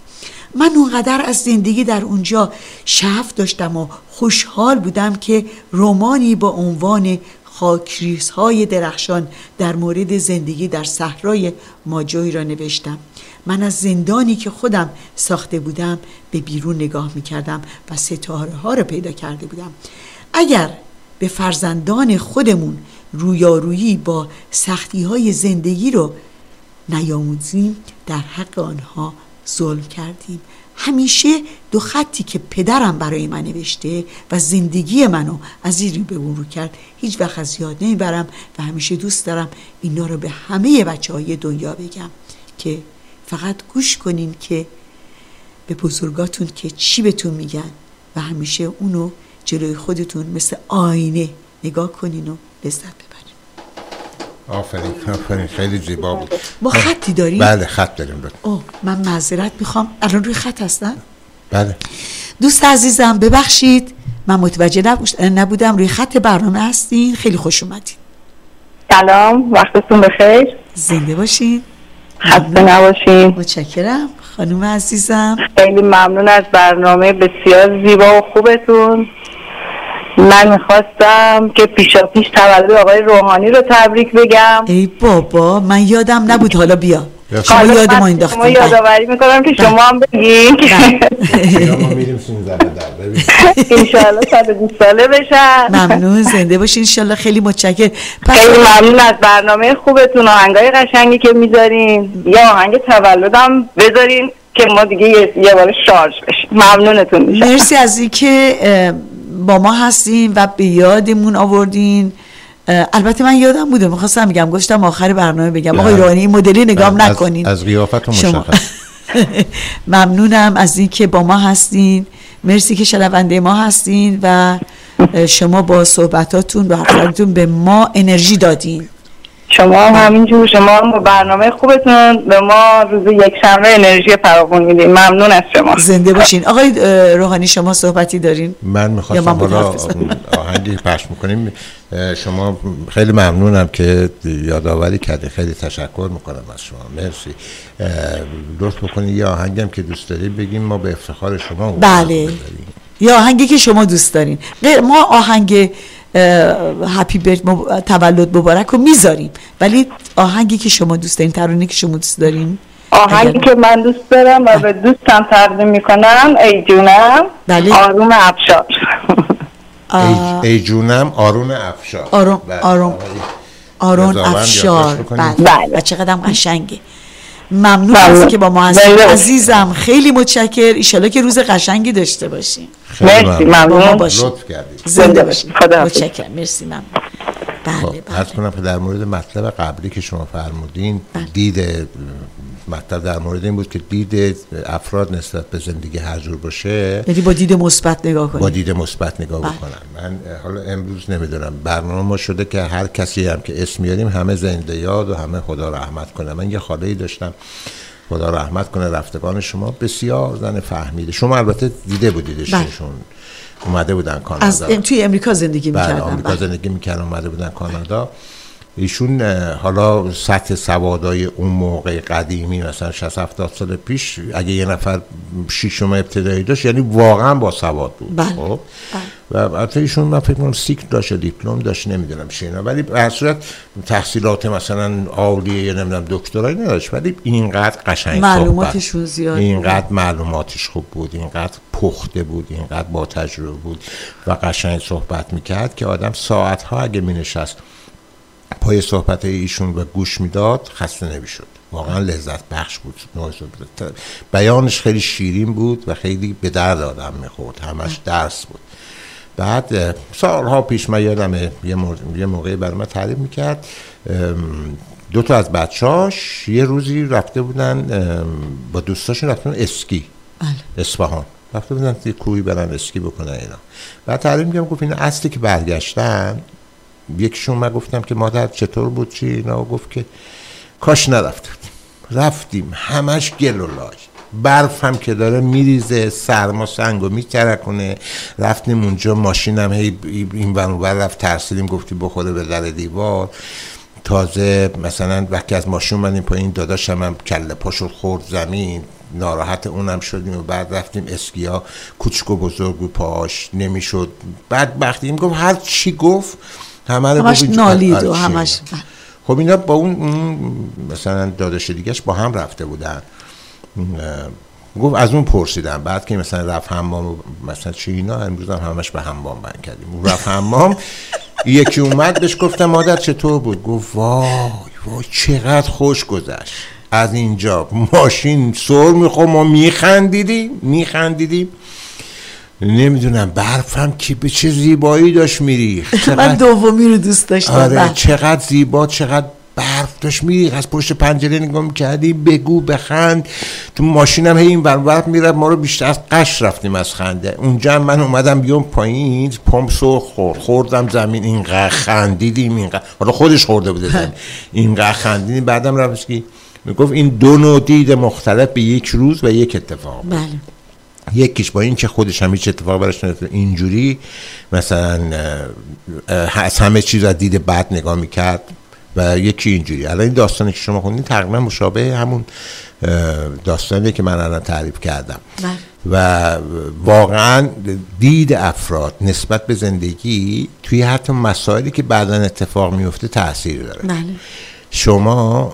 من اونقدر از زندگی در اونجا شف داشتم و خوشحال بودم که رومانی با عنوان خاکریز های درخشان در مورد زندگی در صحرای ماجوی را نوشتم. من از زندانی که خودم ساخته بودم به بیرون نگاه می کردم و ستاره ها را پیدا کرده بودم. اگر به فرزندان خودمون رویارویی با سختی های زندگی رو نیاموزیم در حق آنها ظلم کردیم همیشه دو خطی که پدرم برای من نوشته و زندگی منو از رو به اون رو کرد هیچ وقت از یاد نمی‌برم و همیشه دوست دارم اینا رو به همه بچه های دنیا بگم که فقط گوش کنین که به بزرگاتون که چی بهتون میگن و همیشه اونو جلوی خودتون مثل آینه نگاه کنین و لذت آفرین آفرین خیلی زیبا بود. با خطی داریم؟ بله خط داریم بله. اوه من معذرت می‌خوام. الان روی خط هستن؟ بله. دوست عزیزم ببخشید. من متوجه نبوش- نبودم. روی خط برنامه هستین. خیلی خوش اومدین. سلام وقتتون بخیر. زنده باشین. خسته نباشین. متشکرم. خانم عزیزم. خیلی ممنون از برنامه بسیار زیبا و خوبتون. من می‌خواستم که پیشا پیش تولد آقای روحانی رو تبریک بگم. ای بابا من یادم نبود. حالا بیا. شما یاد من ما شما انداختین بله. یادآوری می‌کنم که شما هم بگین. یا ما میریم 13 به در ببین. انشاءالله 120 ساله بشن. ممنون. زنده باشین. انشالله خیلی متشکر خیلی ممنون از برنامه خوبتون. آهنگای قشنگی که می‌ذارین. یا آهنگ تولدم بذارین که ما دیگه یه, بار شارژ بشیم. ممنونتون. میشم مرسی از اینکه با ما هستین و به یادمون آوردین. البته من یادم بوده می‌خواستم بگم گفتم آخر برنامه بگم. آقای بله. روحانی این مدلی نگام از- نکنین. از قیافتون شما. مشخص. ممنونم از اینکه با ما هستین. مرسی که شنونده ما هستین و شما با صحبتاتون و حرفاتون به ما انرژی دادین. شما هم همینجور شما هم با برنامه خوبتون. به ما روز یک شنبه انرژی فراوون میدین. ممنون از شما. زنده باشین. آقای روحانی شما صحبتی دارین؟ من می‌خواستم حالا؟ آهنگی پخش می‌کنیم شما خیلی ممنونم که یادآوری کردی. خیلی تشکر می‌کنم از شما. مرسی. لطف بکنید یه آهنگم که دوست دارید بگیم. ما به افتخار شما بله. یا آهنگی که شما دوست دارین. ما آهنگ هپی برد مب... تولد مبارک رو می‌ذاریم ولی آهنگی که شما دوست دارین ترانه که شما دوست دارین آهنگی اگر- که من دوست دارم و به دوستم تقدیم می‌کنم ای جونم بله. آروم افشار آه، ای, ای جونم آرون افشار آرون- بله. آرون. آرون افشار. بله بله. و چقدر هم قشنگه ممنون بله. از که با ما هستین بله. عزیزم خیلی متشکر ایشالا که روز قشنگی داشته خیلی مرسی، ممنون. لطف کردید. زنده. خداحافظ. متشکرم. مرسی ممنون. بله خب بله. کنم که در مورد مطلب قبلی که شما فرمودین دید اه، مطلب در مورد این بود که دید افراد نسبت به زندگی هر جور باشه یعنی با دید مثبت نگاه کنید. با دید مثبت نگاه بله. بکنم من حالا امروز نمی‌دونم برنامه ما شده که هر کسی هم که اسم میاریم همه زنده یاد و همه خدا رحمت کنه. من یه خاله ای داشتم. خدا رحمت کنه رفتگان شما بسیار زن فهمیده. شما البته دیده بودیدش بله. اومده بودن کانادا. از ام- توی امریکا زندگی بله می‌کردم آمریکا زندگی می‌کردن اومده بودن کانادا. ایشون حالا سطح سوادای اون موقع قدیمی مثلا 60 70 سال پیش اگه یه نفر شیشم ابتدایی داشت یعنی واقعا با سواد بود بله. خب و البته ایشون من فکر کنم سیکل داشت دیپلم داشت نمی‌دونم اینا ولی به هر صورت تحصیلات مثلا عالیه یا نمی‌دونم دکترایی نداشت ولی اینقدر قشنگ معلوماتشون. زیاد. اینقدر معلوماتش خوب بود اینقدر پخته بود اینقدر با تجربه بود و قشنگ صحبت می‌کرد که آدم ساعتها اگه مینشست پای صحبت ایشون و گوش می‌داد خسته نمی‌شد. واقعا لذت بخش بود. بیانش خیلی شیرین بود و خیلی به درد آدم می‌خورد. همش درس بود. بعد سالها پیش من یادمه یه, موقعی برای من تعریف می‌کرد دو تا از بچهاش یه روزی رفته بودن با دوستاشون رفتن اسکی. اصفهان. رفته بودن توی کوهی برن اسکی بکنن اینا. بعد تعریف میگم گفت این اصلی که برگشتن یکیشون من گفتم که مادر چطور بود چی اینا و گفت که کاش نرفته بودیم رفتیم همش گل و لاج. برف هم که داره میریزه سرما سنگو میترکونه رفتیم اونجا ماشینم هی این ور رفت ترسیدیم گفتی بخوره به در دیوار. تازه مثلا وقتی از ماشین اومدیم پایین داداشم هم کله پاشو خورد زمین. ناراحت اونم شدیم و بعد رفتیم اسکیا. کوچک و بزرگ بود پاش نمی‌شد. بعد وقتی گفت هر چی گفت همه رو همش نالید و همش. خب اینا با اون مثلا داداش دیگهش با هم رفته بودن. گفت از اون پرسیدم. بعد که مثلا رفت حمام و مثلا چی اینا امروز هم همش به حمام بند کردیم. اون رفت حمام یکی اومد بهش گفتم مادر چطور بود؟ گفت وای وای چقدر خوش گذشت. از اینجا ماشین سر میخوا ما میخندیدیم میخندیدیم. نمی‌دونم برفم که به چه زیبایی داشت میریخت. من دومی رو دوست داشتم. آره بله. چقدر زیبا چقدر برف داشت میریخت. از پشت پنجره نگاه می‌کردی بگو بخند. تو ماشینم هی این ور می‌رفت ما رو بیشتر از قش رفتیم از خنده. اونجا من اومدم بیام پایین پام سرخ خورد. خوردم زمین اینقدر خندیدیم اینقدر حالا خودش خورده بوده زمین. اینقدر خندیدیم. بعدم رفت که می‌گفت این دو نوع دید مختلف به یک روز و یک اتفاق. بله. یکیش با این که خودش هم هیچ اتفاق براش نیفتاد اینجوری مثلا از همه چیز از دید بد نگاه می‌کرد و یکی اینجوری. الان این داستانی که شما خوندین تقریبا مشابه همون اه، داستانی که من الان تعریف کردم. بله. و واقعا دید افراد نسبت به زندگی توی حتی مسائلی که بعدا اتفاق میفته تاثیر داره. بله. شما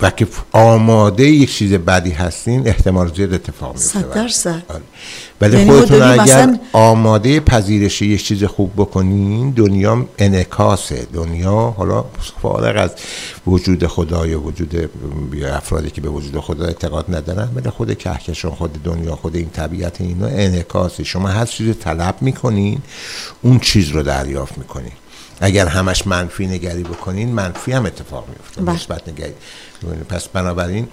و که آماده یک چیز بدی هستین احتمال زیاد اتفاق میفته. صد درصد. آره. ولی یعنی خودتون اگر مثلا- آماده پذیرش یک چیز خوب بکنین دنیا انعکاسه. دنیا حالا فارغ از وجود خدا یا وجود افرادی که به وجود خدا اعتقاد ندارن ولی خود کهکشان خود دنیا خود این طبیعت اینا انعکاسه. شما هر چیزی طلب می‌کنین اون چیز رو دریافت می‌کنین. اگر همش منفی نگری بکنین منفی هم اتفاق میفته بله. مثبت نگری. پس بنابراین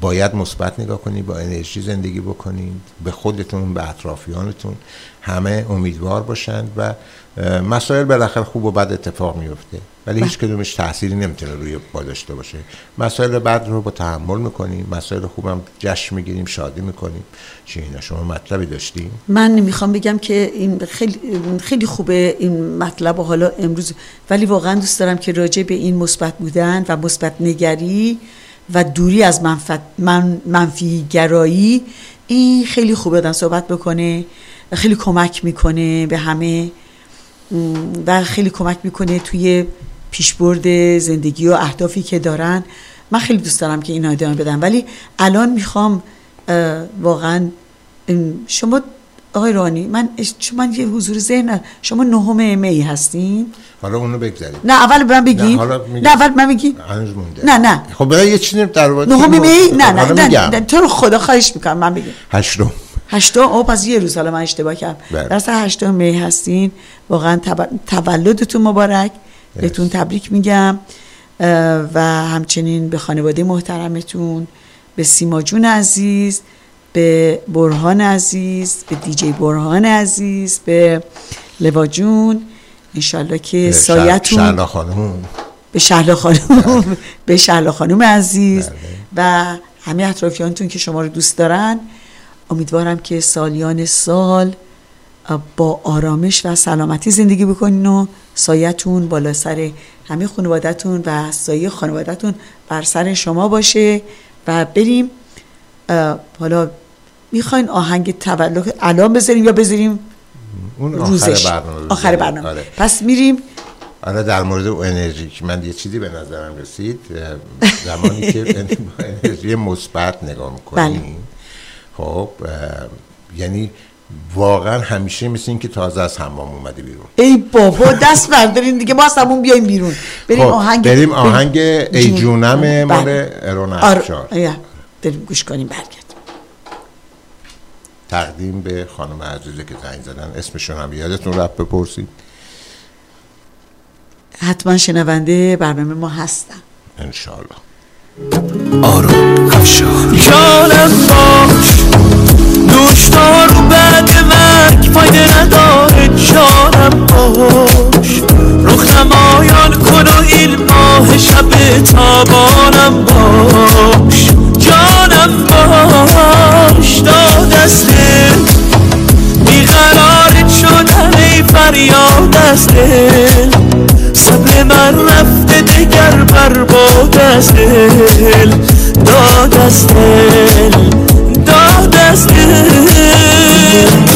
باید مثبت نگاه کنید با انرژی زندگی بکنید به خودتون به اطرافیانتون همه امیدوار باشند و مسائل بالاخره خوب و بد اتفاق میفته. ولی هیچ کدومش تأثیری نمی‌تونه روی با داشته باشه. مسائل بد رو با تحمل می‌کنیم. مسائل خوبم جشن می‌گیریم شادی می‌کنیم. چه اینا شما مطلبی داشتیم؟ من می‌خوام بگم که این خیلی خیلی خوبه این مطلب و حالا امروز. ولی واقعا دوست دارم که راجع به این مثبت بودن و مثبت نگری و دوری از منفت من منفی گرایی این خیلی خوبه. آدم صحبت بکنه خیلی کمک می‌کنه به همه. و خیلی کمک می‌کنه توی پیشبرد زندگی و اهدافی که دارن. من خیلی دوست دارم که اینا ادامه بدم ولی الان می‌خوام واقعا شما آقای رانی من من یه حضور ذهن شما نهم می هستین؟ حالا اونو بگذاریم. نه اول من بگی نه، نه. اول من بگی نه نه. خب برای یه چیزی در مورد نهم می نه نه. نه تو رو خدا خواهش می‌کنم. من بگم. هشتم. هشتم او پس یه روز حالا من اشتباه کردم. بله. در سال هشتم می هستین. واقعا تولدتون مبارک. بهتون تبریک میگم. و همچنین به خانواده محترمتون به سیما جون عزیز به برهان عزیز به دیجی برهان عزیز به لوا جون. انشالله که سایتون شرلا خانم به شهلا خانم به شهلا خانم عزیز. و همه اطرافیانتون که شما رو دوست دارن امیدوارم که سالیان سال با آرامش و سلامتی زندگی بکنین و سایتون بالا سر همه خانوادتون و سایه خانوادتون بر سر شما باشه و بریم حالا می‌خواین آهنگ تولد الان بذاریم یا بذاریم اون روزش؟ آخر برنامه آخر. برنامه. آره. پس میریم. حالا در مورد انرژی. که من یه چیزی به نظرم رسید. زمانی که انرژی مثبت نگاه می‌کنیم. خب یعنی واقعا همیشه مثل این که تازه از حمام اومده بیرون ای بابا دست بردارین دیگه ما از همون بیایم بیرون بریم خب، آهنگ بریم آهنگ ای جون. جونم بله. مال ارون آره. افشار آره. بریم گوش کنیم برگرد تقدیم به خانم عزیزه که زنگ زدن اسمشون هم یادتون رفت بپرسید حتما شنونده برنامه ما هستن انشالله آروم افشار جانم باش دوشدار بعد مرگ فایده نداره جانم باش. رخ نمایان کن و این ماه شب تابانم باش. جانم باش داد از دل. بیقرار شدن ای فریاد از دل. صبر من رفته دگر برباد از دل. داد از دل. داد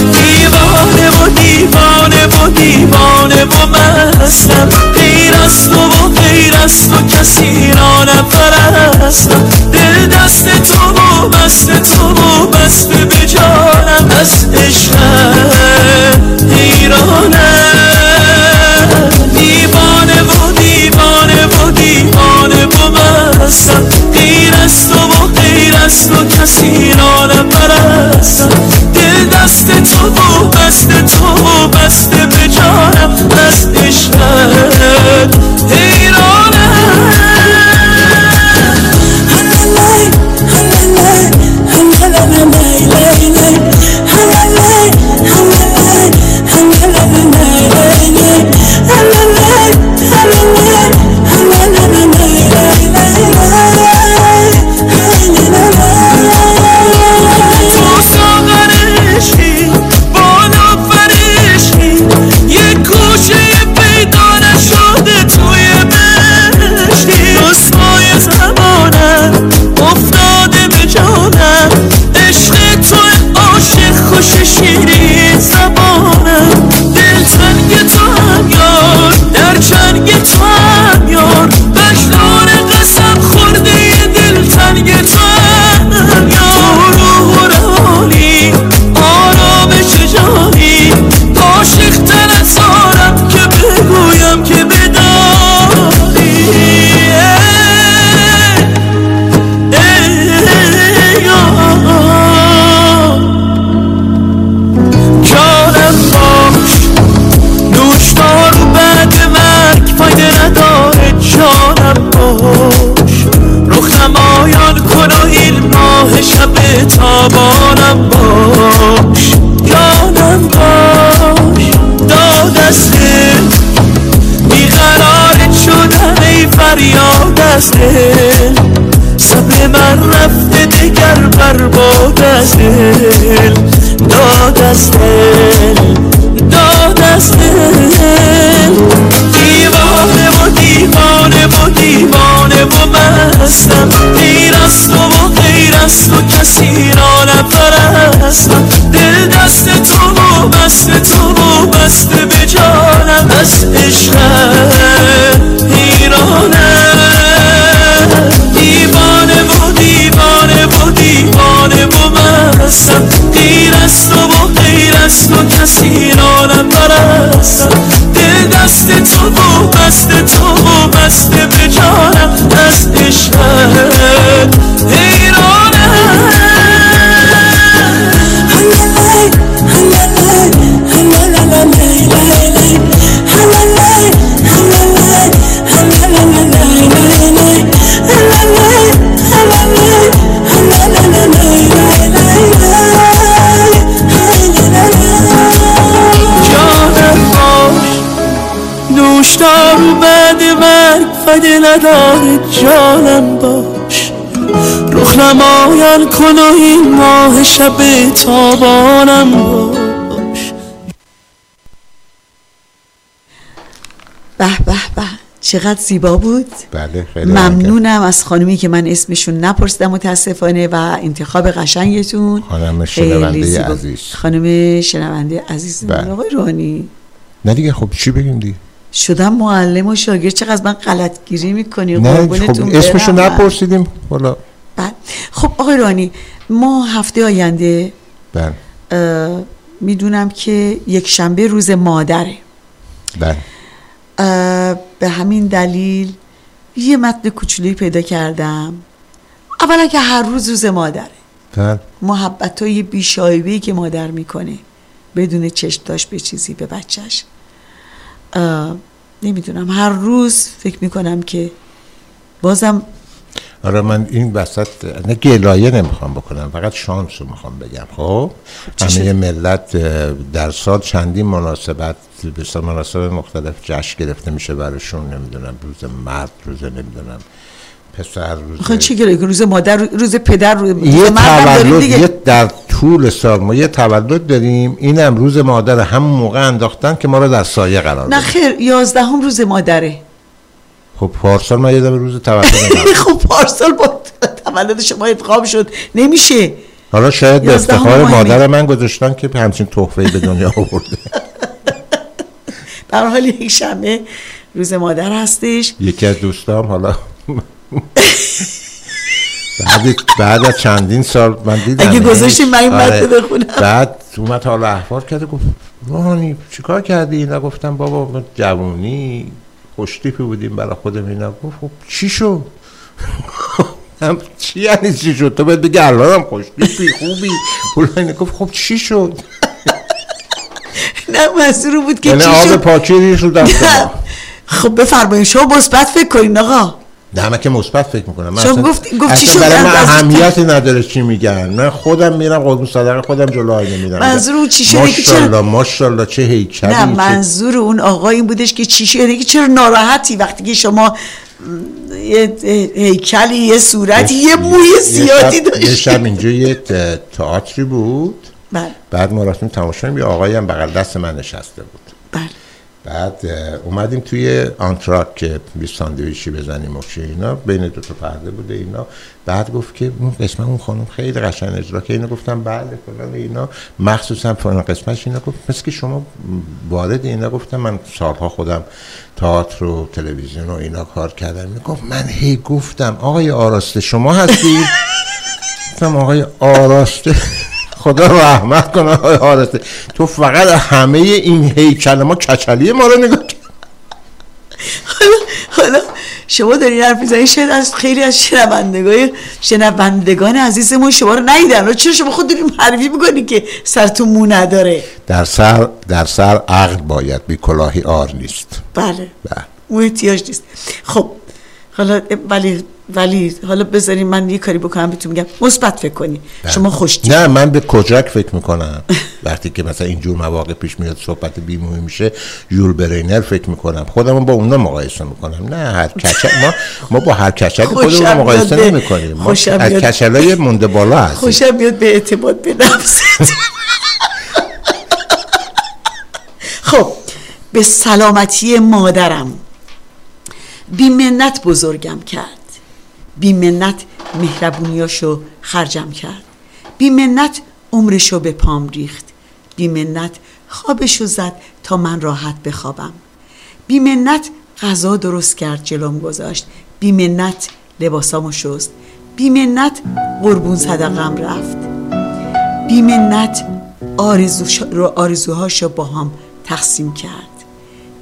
مرگ فده نداره جانم باش؟ رخ نمایان کن و این ماه شب تابانم باش. به به به چقدر زیبا بود. بله خیلی ممنونم از خانمی که من اسمشون نپرسیدم متاسفانه و انتخاب قشنگتون. خانم شنونده. عزیز. خانم شنونده عزیز بله. آقای روحانی نه دیگه خب چی بگیم دیگه؟ شدم معلم و شاگرد چقدر من غلط گیری می‌کنی نه خب اسمشو. نپرسیدیم. بله. خب آقای روحانی ما هفته آینده بله. می‌دونم که یک شنبه روز مادره. بله. به همین دلیل یه متن کوچولویی پیدا کردم. اولا که هر روز روز مادره. بله. محبت های بیشایبهی که مادر می‌کنه بدون چشم داشت به چیزی به بچهش نمی‌دونم. هر روز فکر می‌کنم که بازم آره من این وسط نه گلایه نمی‌خوام بکنم فقط شانس رو می‌خوام بگم. خب؟ همه؟ ملت در سال چندین مناسبت به مناسب مختلف جشن گرفته میشه براشون نمی‌دونم روز مرد روز نمی‌دونم. پسر روز چی گره روز مادر روز پدر روز یه تولد دیگه. یه در طول سال ما یه تولد داریم. اینم روز مادر همون موقع انداختن که ما رو در سایه قرار نه خیر یازدهم روز مادره. خب پارسال من یادم روز تولد خب پارسال با تولد شما ادغام شد. نمیشه. حالا شاید به افتخار مادر من گذاشتن که همچین تحفه به دنیا آورده. در حال یک شنبه روز مادر هستش. یکی از دوستام حالا بعد بعد از چندین سال من دیدم اگه گذاشتی من این متن بخونم. بعد اومد حالا احوال کرده گفت روحانی چیکار کردی؟ اینا گفتم بابا ما جوونی خوشتیپی بودیم برای خودم. اینا گفت خب چی شد؟ هم چی یعنی چی شد؟ تو باید بگی الانم خوشتیپی خوبی. فلان گفت خب چی شد؟ نه منظور بود که یعنی چی آب شد؟ پاکی ریش رو دست. خب بفرمایید شما مثبت فکر کنین آقا. نه من که مثبت فکر می‌کنم. من گفت- گفت چی شد؟ برای من اهمیتی نداره چی میگن. من خودم میرم قربون صدقه خودم جلو آینه میرم. منظور اون چی شده که چرا- ماشاءالله چه هیکلی نه منظور اون آقا این بودش که چی شده که چرا ناراحتی وقتی که شما یه هیکلی یه صورتی یه موی زیادی شب- یه شب داشتی اینجا یه تئاتری بود. بله. بعد ما رفتیم تماشا یه آقایی هم بغل دست من نشسته بود. بله. بعد اومدیم توی آنتراک که بی ساندویچی بزنیم و چه اینا بین دو تا پرده بوده اینا. بعد گفت که اون قسمت اون خانم خیلی قشنگ اجرا که اینا گفتم بله فلان اینا. مخصوصا فلان قسمتش اینا گفت مثل که شما وارد اینا گفتم من سالها خودم تئاتر و تلویزیون و اینا کار کردم. می‌گفت من هی گفتم آقای آراسته شما هستید گفتم آقای آراسته. خدا رحمت کنه آقای آراسته تو فقط همه این هیکل ما کچلی ما رو نگاه. حالا حالا شما دارین حرف می‌زنین شاید از خیلی از شنوندگان شنوندگان عزیزمون شما رو ندیدن. چرا شما خود دارین معرفی می‌کنین که سرتون مو نداره؟ در سر در سر عقل باید بی کلاهی آر نیست. بله. بله. اون احتیاج نیست. خب حالا ولی ولی حالا بذارین من یه کاری بکنم بهتون میگم. مثبت فکر کنی. شما خوش نه من به کجرک فکر می‌کنم. وقتی که مثلا اینجور مواقع پیش میاد صحبت بیمومی میشه یول برینر فکر می‌کنم. خودمون با اونا مقایسه می‌کنم. نه هر کچل ما ما با هر کچلی خودمون مقایسه. نمی‌کنیم. ما از. کچلای مونده بالا هستیم. خوشم میاد به اعتماد به نفست خب به سلامتی مادرم. بیمنت بزرگم کرد. بیمنت مهربونیاشو خرجم کرد. بیمنت عمرشو به پام ریخت. بیمنت خوابشو زد تا من راحت بخوابم. بیمنت غذا درست کرد جلوم گذاشت. بیمنت لباسامو شست. بیمنت قربون صدقم رفت. بیمنت آرزوش رو آرزوهاشو با هم تقسیم کرد.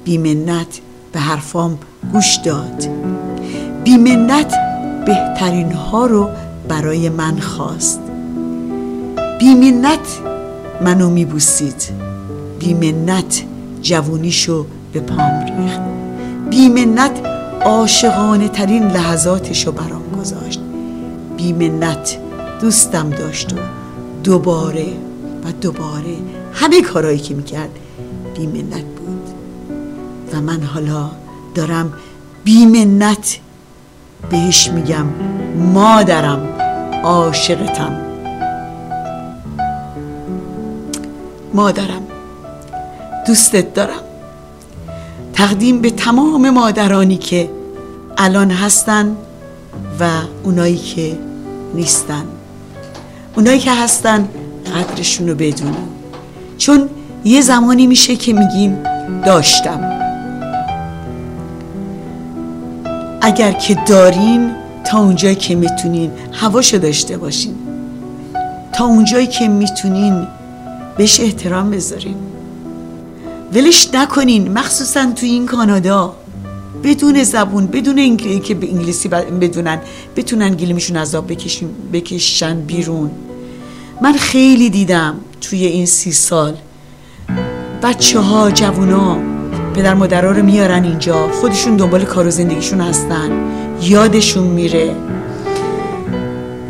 بیمنت به حرفام گوش داد. بیمنت بهترین ها رو برای من خواست. بیمنت منو میبوسید. بیمنت جوونیشو به پام ریخت. بیمنت عاشقانه ترین لحظاتشو برام گذاشت. بیمنت دوستم داشت و دوباره و دوباره همه کارهایی که می‌کرد بیمنت بود. و من حالا دارم بیمنت بهش میگم مادرم عاشقتم. مادرم دوستت دارم. تقدیم به تمام مادرانی که الان هستن و اونایی که نیستن. اونایی که هستن قدرشون رو بدونیم چون یه زمانی میشه که میگیم داشتم. اگر که دارین تا اونجایی که می‌تونین هواشو داشته باشین. تا اونجایی که می‌تونین بهش احترام بذارین. ولش نکنین مخصوصا تو این کانادا. بدون زبون بدون انگلی... که به انگلیسی بدونن بتونن گلیمشون از آب بکشین بکشن بیرون. من خیلی دیدم توی این سی سال. بچه ها جوونا پدر مادرها رو میارن اینجا. خودشون دنبال کار و زندگیشون هستن. یادشون میره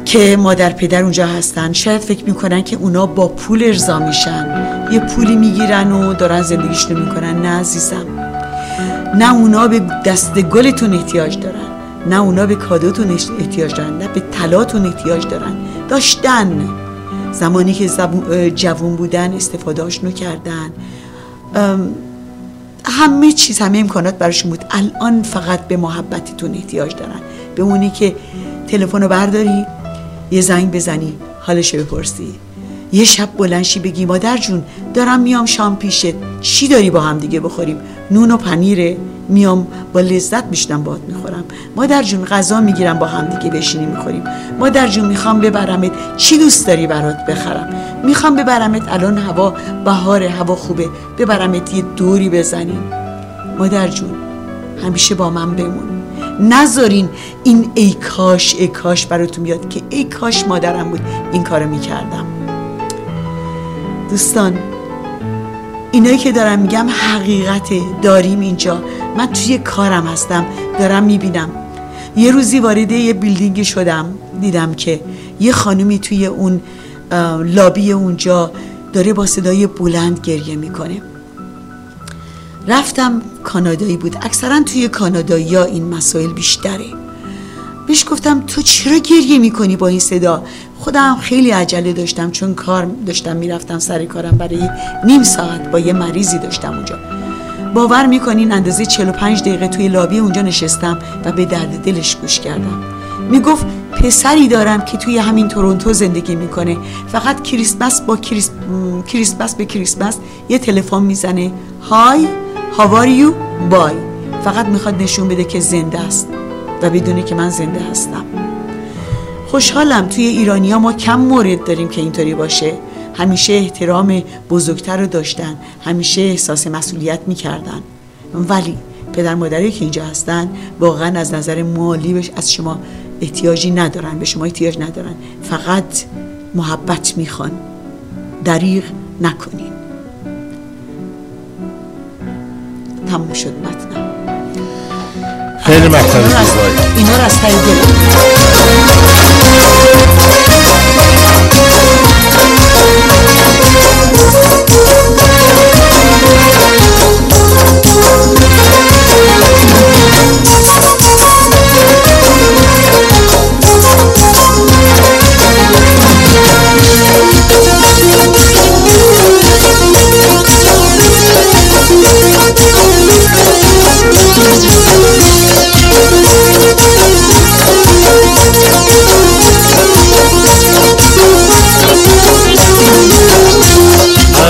که مادر پدر اونجا هستن. شاید فکر می‌کنن که اونا با پول ارضا میشن. یه پولی می‌گیرن و دارن زندگیشون می‌کنن. نه عزیزم. نه اونا به دست گلتون احتیاج دارن. نه اونا به کادوتون احتیاج دارن. نه به طلاتون احتیاج دارن. داشتن. زمانی که جوون بودن استفاده رو کردن. همه چیز همه امکانات براشون بود. الان فقط به محبتتون احتیاج دارن. به اونی که تلفن رو برداری یه زنگ بزنی حالش بپرسی. یه شب بلنشی بگی مادر جون دارم میام شام پیشت چی داری با هم دیگه بخوریم؟ نون و پنیره. میام با لذت میشنم باهات می‌خورم. مادر جون غذا می‌گیرم با هم دیگه بشینیم می‌خوریم. مادر جون می‌خوام ببرمت چی دوست داری برات بخرم؟ می‌خوام ببرمت الان هوا بهار هوا خوبه. ببرمت یه دوری بزنیم مادر جون همیشه با من بمون. نذارین این ای کاش ای کاش براتون بیاد که ای کاش مادرم بود. این کارو می‌کردم. دوستان اینایی که دارم میگم حقیقته داریم اینجا. من توی کارم هستم دارم می‌بینم. یه روزی وارد یه بیلدینگ شدم دیدم که یه خانومی توی اون لابی اونجا داره با صدای بلند گریه می‌کنه. رفتم کانادایی بود. اکثرا توی کانادایی ها این مسائل بیشتره. بهش گفتم تو چرا گریه می‌کنی با این صدا؟ خودم خیلی عجله داشتم چون کار داشتم می‌رفتم سر کارم. برای نیم ساعت با یه مریضی داشتم اونجا. باور می‌کنین اندازه 45 دقیقه توی لابی اونجا نشستم و به درد دلش گوش کردم. می‌گفت پسری دارم که توی همین تورنتو زندگی می‌کنه. فقط کریسمس با کریس... کریسمس به کریسمس یه تلفن می‌زنه. های هاوار یو بای فقط می‌خواد نشون بده که زنده است. و بدونه که من زنده هستم. خوشحالم توی ایرانیا ما کم مورد داریم که اینطوری باشه. همیشه احترام بزرگتر رو داشتن همیشه احساس مسئولیت می‌کردن. ولی پدر مادری که اینجا هستن واقعا از نظر مالی بهش از شما احتیاجی ندارن به شما احتیاج ندارن. فقط محبت می‌خوان. دریغ نکنین. تموم شد متنم. خیلی مطلب اینا رو از- زیبایی اینا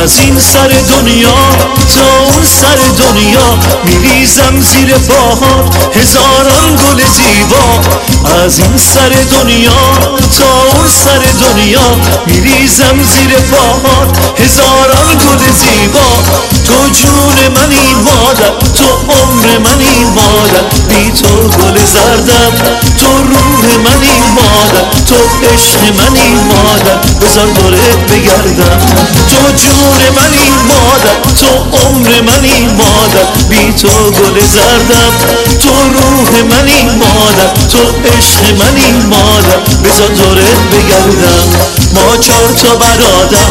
از این سر دنیا تا اون سر دنیا میریزم زیر پاهات هزاران گل زیبا. از این سر دنیا تا اون سر دنیا میریزم زیر پاهات. هزاران گل زیبا. تو جون منی مادر تو عمر منی مادر بی تو گل زردم تو روح منی مادر تو عشق منی مادر بذار دورت بگردم. تو جون منی مادر تو عمر منی مادر بی تو گل زردم تو روح منی مادر تو عشق منی مادر بذار دورت بگردم. ما چهار تا برادر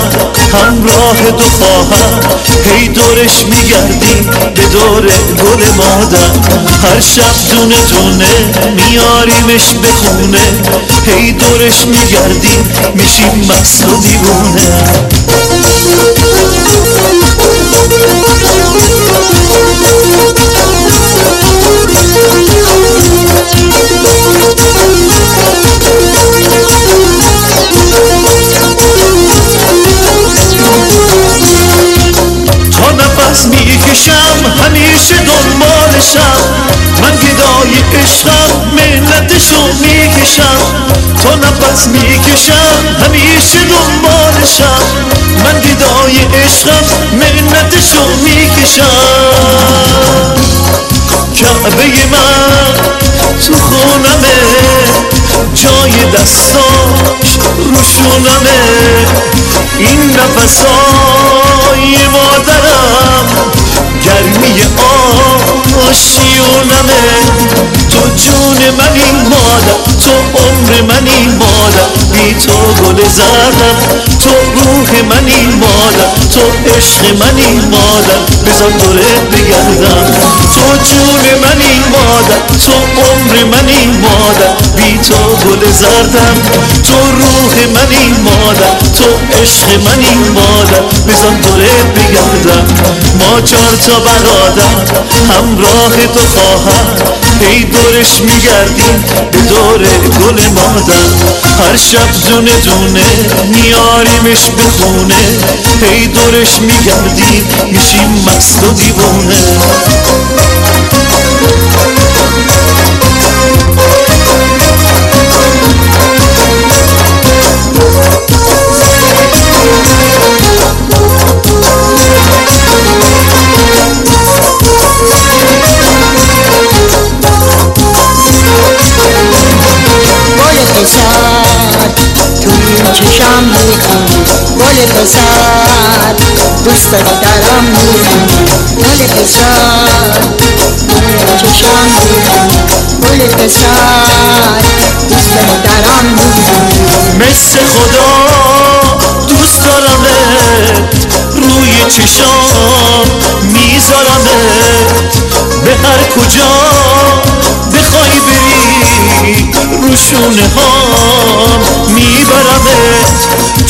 همراه دو خواهر. هی دورش میگردیم به دور گل مادر. هر شب دونه دونه میاریمش به خونه. هی دورش میگردیم میشیم مست و دیوونه. نفس می‌کشم همیشه دنبالشم. من گدای عشقم منتشو می‌کشم. تا نفس می‌کشم همیشه دنبالشم. من گدای عشقم منتشو می‌کشم. کعبه من تو خونمه. جای دستاش روشونمه. این نفسای مادرم گرمی آشیونمه تو جون منی مادر تو عمر منی مادر. بی تو گل زردم تو روح منی مادر. تو عشق منی مادر. بزن دورت بگردم. تو جون منی مادر تو عمر منی تو گل زردم. تو روح منی مادر. تو عشق منی مادر. بزن دورت بگردم. ما چهار تا برادر. همراه تو خواهر هی دورش میگردیم. به دور گل مادر. هر شب دونه دونه میاریمش به خونه هی دورش میگردیم. میشیم مست و دیوونه چشم می‌خونی گل پسر. دوست دارم می‌خونی گل پسر. چشم می‌خونی گل پسر. دوست دارم می‌خونی مثل خدا دوست دارمت روی چشام میذارمت. به هر کجا بخوای بری رو شونه هام میبرمت.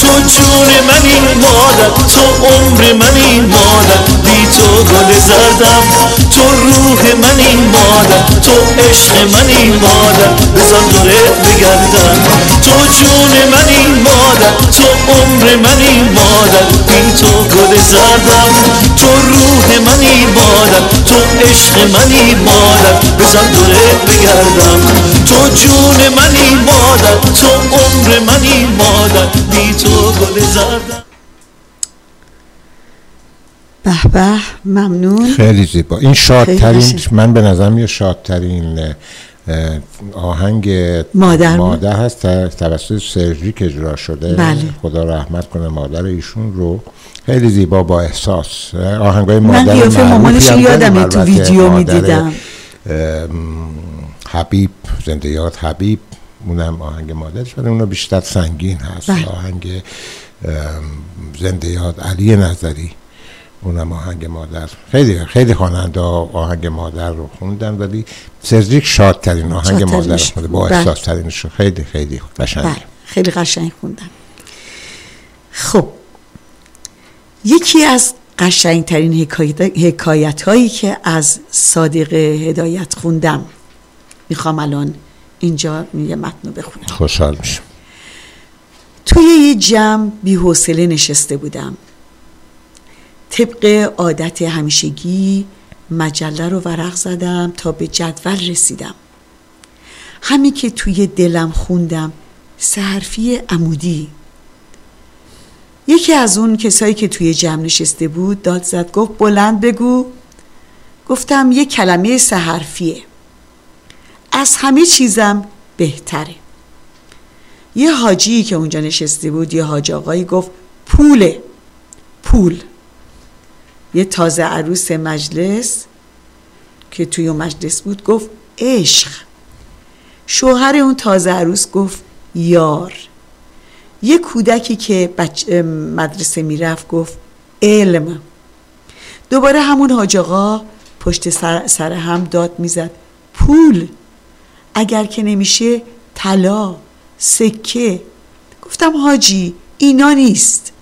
تو جون منی مادر تو عمر منی مادر. بی تو گل زردم تو روح منی مادر. تو عشق منی مادر. بزن دورت بگردم تو جون منی مادر تو عمر منی مادر. بی تو گل زردم تو روح منی مادر. تو عشق منی مادر. بزن دورت بگردم تو جون منی مادر تو عمر منی مادر بی تو گل زردم به به ممنون خیلی زیبا این شادترین. من به نظرم یه شادترین آهنگ مادر. مادر هست توسط سرژی که اجرا شده بله. خدا رحمت کنه مادر ایشون رو خیلی زیبا با احساس آهنگای من مادر قیافه معروفی مامانش یادمه تو ویدیو می‌دیدم. حبیب زنده یاد حبیب اونم آهنگ مادرش ولی اونو بیشتر سنگین هست. بله. آهنگ زنده یاد علی نظری اونم آهنگ مادر. خیلی خیلی خواننده آهنگ مادر رو خوندن ولی سرجیک شادترین آهنگ مادر رو. خونده. با بله. احساس ترینش رو خیلی خیلی قشنگه. بله. خیلی قشنگ خوندم. خب. یکی از قشنگترین حکایت, حکایت هایی که از صادق هدایت خوندم می‌خوام الان اینجا یه متن رو بخونم. خوشحال میشم. توی یه جمع بی حوصله نشسته بودم. طبق عادت همیشگی مجله رو ورق زدم تا به جدول رسیدم. همین که توی دلم خوندم سه حرفی عمودی. یکی از اون کسایی که توی جمع نشسته بود داد زد گفت بلند بگو. گفتم یه کلمه سه حرفیه از همه چیزم بهتره. یه حاجی که اونجا نشسته بود یه حاج آقایی گفت پوله پول. یه تازه عروس مجلس که توی مجلس بود گفت عشق. شوهر اون تازه عروس گفت یار. یه کودکی که بچ... مدرسه می‌رفت گفت علم. دوباره همون حاج آقا پشت سر, سر هم داد می‌زد پول. اگر که نمیشه طلا سکه. گفتم حاجی اینا نیست.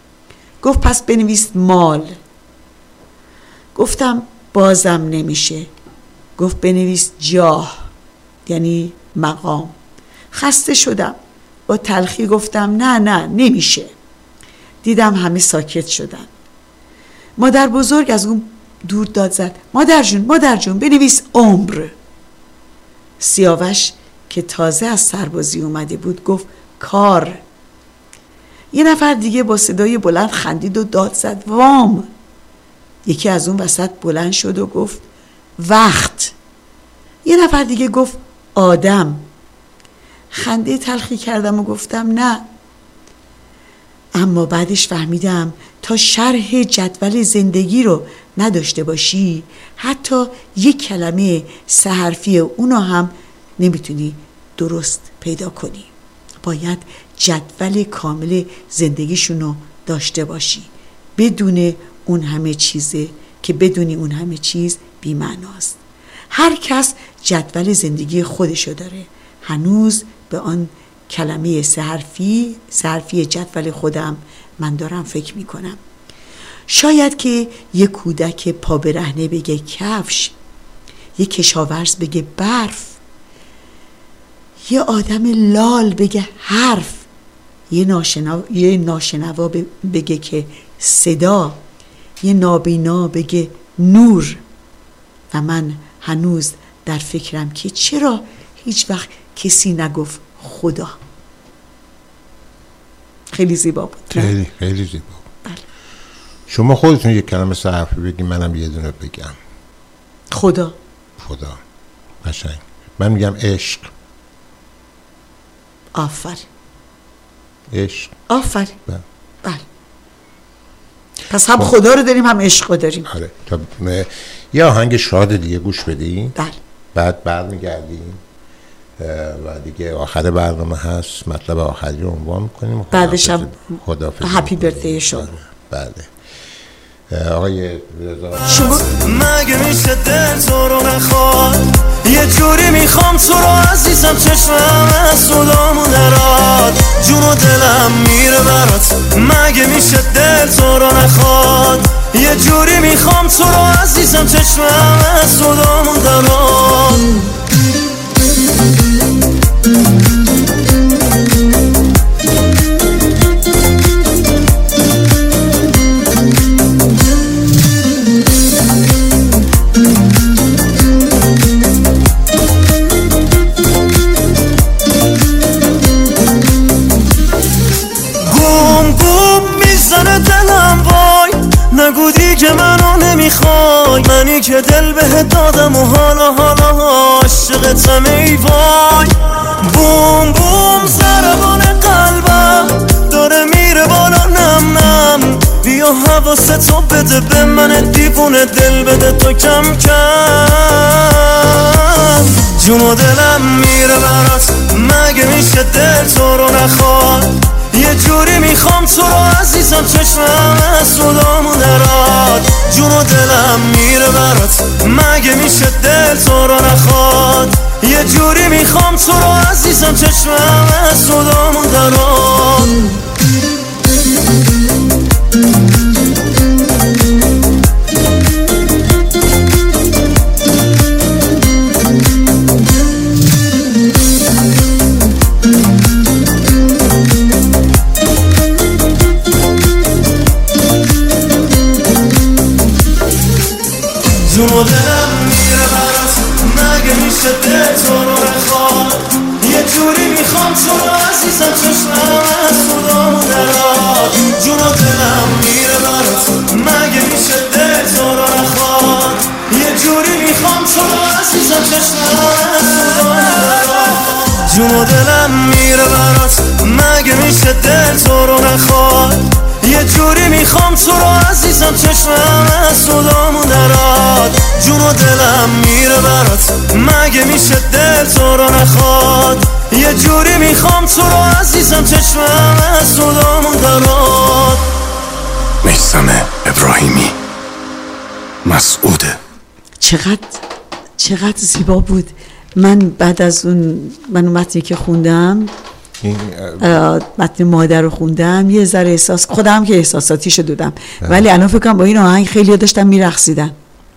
گفت پس بنویس مال. گفتم بازم نمیشه. گفت بنویس جاه یعنی مقام. خسته شدم. با تلخی گفتم نه نه نمیشه. دیدم همه ساکت شدن. مادر بزرگ از اون دور داد زد. مادر جون مادر جون بنویس عمر. سیاوش که تازه از سربازی اومده بود گفت کار. یه نفر دیگه با صدای بلند خندید و داد زد وام. یکی از اون وسط بلند شد و گفت وقت. یه نفر دیگه گفت آدم. خنده تلخی کردم و گفتم نه. اما بعدش فهمیدم تا شرح جدول زندگی رو نداشته باشی حتی یک کلمه سه حرفی اونو هم نمی‌تونی درست پیدا کنی. باید جدول کامل زندگیشون رو داشته باشی. بدون اون همه چیزه که بدونی اون همه چیز بیمعناست. هر کس جدول زندگی خودشو داره. هنوز به آن کلمه سهرفی سهرفی جدول خودم من دارم فکر می‌کنم. شاید که یه کودک پا برهنه بگه کفش یه کشاورز بگه برف یه آدم لال بگه حرف یه ناشنوا, یه ناشنوا بگه که صدا یه نابینا بگه نور. و من هنوز در فکرم که چرا هیچ وقت کسی نگفت خدا. خیلی زیبا بود خیلی خیلی زیبا. شما خودتون یک کلمه صرفی بگی منم یه دونه بگم. خدا. خدا. قشنگ. من میگم عشق. آفرین عشق. آفرین بله. بله. پس هم خدا رو داریم هم عشق رو داریم. آره. تا م- یه آهنگ شاد دیگه گوش بدی. بله. بعد برمیگردیم. اه، و دیگه آخر برنامه هست. مطلب آخری رو عنوان می‌کنیم. بعدش هم هپی برتای شما. بله. اه، آقای رضا. شما مگه میشه دل تو رو نخواد یه جوری می‌خوام تو رو عزیزم چشمم از صدامو دراد جون و دلم میره برات. مگه میشه دل تو رو نخواد؟ یه جوری می‌خوام تو رو عزیزم چشمم از صدامو دراد منو نمی‌خوای منی که دل به دادم و حالا حالا عاشقتم ای وای. بوم بوم ضربان قلبم داره میره بالا نم نم بیا خدا حواس تو بده به من دیوونه دل بده تو کم کم. جون و دلم میره برات مگه میشه دل تو رو نخواد؟ یه جوری می‌خوام تو رو عزیزم چشمم از صدامون مگه میشه دل تو رو نخواد یه جوری می‌خوام تو رو عزیزم چشمم از صدامون میره برات. مگه میشه دل تو رو نخواد؟ یه جوری می‌خوام تو رو عزیزم چشمم از صدامون دراد میسم ابراهیمی. مسعوده. چقدر چقدر زیبا بود. من بعد از اون من متنی که خوندم متن مادر رو خوندم یه ذره احساس خودم که احساساتیشو دادم. ولی الان فکر کنم با این آهنگ خیلی داشتن میرقصیدن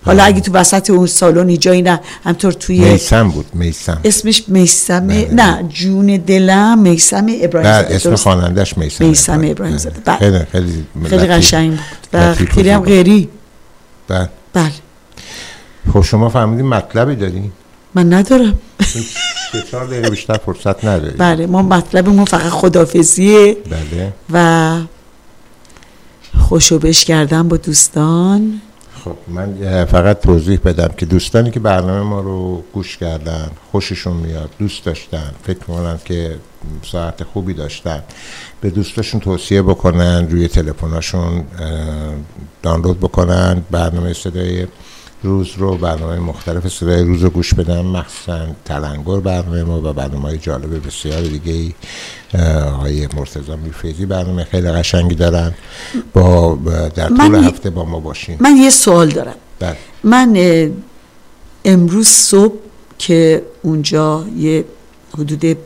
حالا اگه تو وسط اون سالن جایی نه همطور توی میسم بود میسم. اسمش میسم نه جون دلم میسم ابراهیم بله زاده اسم؟ خوانندش میسم میسم ابراهیم. زاده. بله. خیلی خیلی خیلی. قشنگ بود. و خیلی هم. غیری. بله. بله. خب شما فهمیدین مطلبی داری؟ من ندارم. چهار دقیقه بیشتر فرصت نداری. بله ما مطلبمون فقط خدافزیه بله. و خوشوبش کردن با دوستان. خب من فقط توضیح بدم که دوستانی که برنامه ما رو گوش کردن خوششون میاد دوست داشتن فکر می‌کنن که ساعت خوبی داشتن به دوستاشون توصیه بکنن روی تلفناشون دانلود بکنن برنامه صدای روز رو برنامه مختلف صدای روز رو گوش بدن مخصوصا تلنگر برنامه ما و برنامه های جالب بسیار دیگه ای های مرتضی میرفیزی برنامه خیلی قشنگی دارن. با در طول هفته با ما باشین. من یه سوال دارم. بله. من امروز صبح که اونجا یه حدود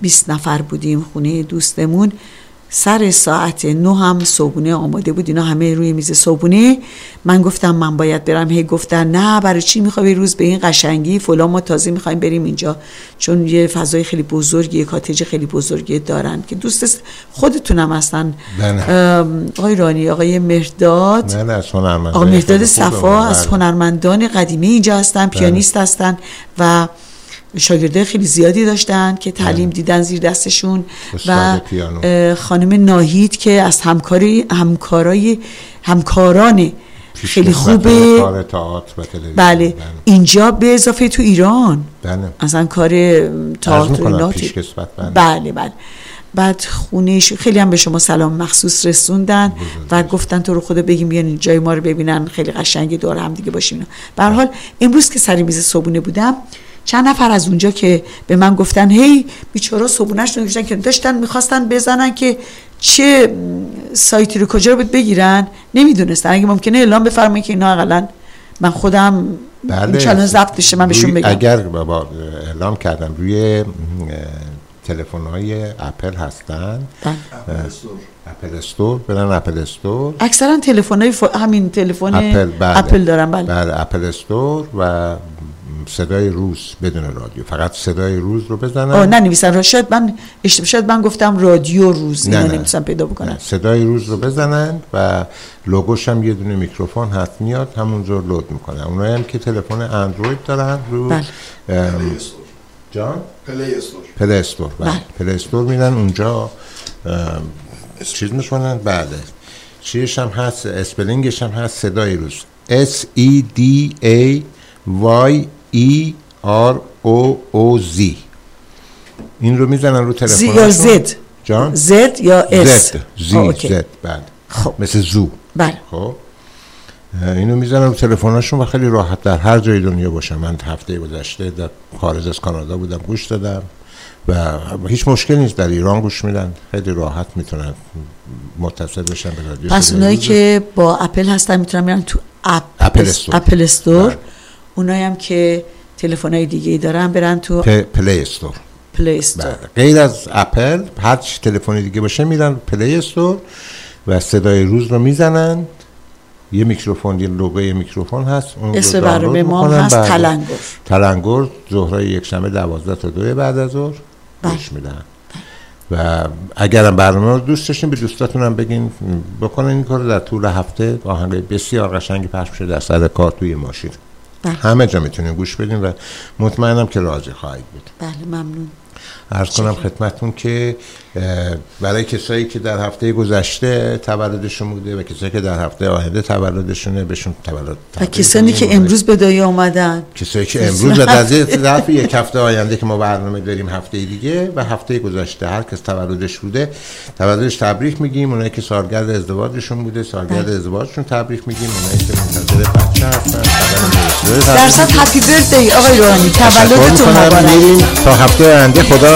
20 نفر بودیم خونه دوستمون سر ساعت نو هم صبحونه آماده بود. اینا همه روی میز صبحونه. من گفتم من باید برم. هی گفتن نه برای چی می‌خوای روز به این قشنگی. فلان ما تازه می‌خوایم بریم اینجا. چون یه فضای خیلی بزرگی یه کاتج خیلی بزرگی دارن که دوست خودتونم هستن بله. آقای رانی آقای مهرداد. نه نه از هنرمندان آقا مهداد خیلی خوبه. صفا از بله. هنرمندان قدیمی اینجا هستن پیانیست هستن و شاگرده خیلی زیادی داشتن که تعلیم دیدن زیر دستشون و خانم ناهید که از همکاری همکارای همکاران خیلی خوبه. تلویزیون. بله. اینجا به اضافه تو ایران. بله. اصلا کار تئاتر بله. بله بله. بعد خونهش خیلی هم به شما سلام مخصوص رسوندن و گفتن تو رو خدا بگیم بیان جای ما رو ببینن. خیلی قشنگ دور هم دیگه باشیم. به حال امروز که سر میز صبونه بودم چند نفر از اونجا که به من گفتن هی بیچارا صبونش رو نوشتن که داشتن می‌خواستن بزنن که چه سایتی رو کجا رو بگیرن نمی‌دونستن. اگه ممکنه اعلام بفرمایید که اینا اقلا من خودم این چالش ضبط بشه من بهشون بگم. اگر بابا اعلام کردم روی تلفن های اپل هستن. بله. اه، Apple Store برن Apple Store. اکثرا تلفن های همین تلفن اپل بله. اپل دارن بله. بله Apple Store و صدای روز بدون رادیو. فقط صدای روز رو بزنن. آه ننویسن را. شاید من اشتباه شاید من گفتم رادیو روز نه، نه. پیدا بکنن. نه، صدای روز رو بزنن و لوگوش هم یه دونه میکروفون هست میاد همونجور load می‌کنن اونایی هم که تلفن اندروید دارن رو بله. جان؟ Play Store. Play Store بله. Play Store میرن اونجا چیز می‌کنن بله. چیش هم هست؟ spelling ش هم هست. صدای روز. S E D A Y E R O O Z. این رو می‌زنن رو تلفن یا زد جان؟ زد یا اس زد زی. زد بله. خب. مثل zoo. بله. خب. اینو می‌زنم تلفناشون و خیلی راحت در هر جای دنیا باشم. من هفته گذشته در خارج از کانادا بودم گوش دادم و هیچ مشکل نیست در ایران گوش میدن. خیلی راحت می‌تونن متصل بشن به رادیو پس اونایی. که با اپل هستن می‌تونن میرن تو app Apple Store. Apple Store. اونایی هم که تلفن های دیگه ای دارن برن تو پلی استور پلی استور. غیر از اپل هر چی تلفنی دیگه باشه میرن Play Store و صدای روز رو می‌زنن. یه میکروفون یه لوگوی میکروفون هست. اون اسم برنامه ما. هست بله. تلنگر تلنگر ظهرای یک شنبه دوازده تا دو بعد از ظهر. بله. گوش میدن. و اگرم برنامه رو دوست داشتین به دوستاتون هم بگین. بکنن این کار در طول هفته. آهنگ بسیار قشنگی پخش میشه در سر کار توی ماشین. بله. همه جا می‌تونین گوش بدین و مطمئنم که راضی خواهید بود بله ممنون ارز کنم خدمتون که برای کسایی که در هفته گذشته تولدشون بوده و کسایی که در هفته آینده تولدشونه بهشون تولد و کسانی که امروز به دنیا اومدن کسایی که امروز و در ظرف یک هفته آینده که ما برنامه داریم هفته دیگه و هفته گذشته هر کس تولدش بوده تولدش تبریک میگیم. اونایی که سالگرد ازدواجشون بوده سالگرد ازدواجشون تبریک میگیم. اونایی که منتظر بچه هستن درصد. هپی برثدی آقای روحانی تولدتون. مبارک. تا هفته آینده. خدا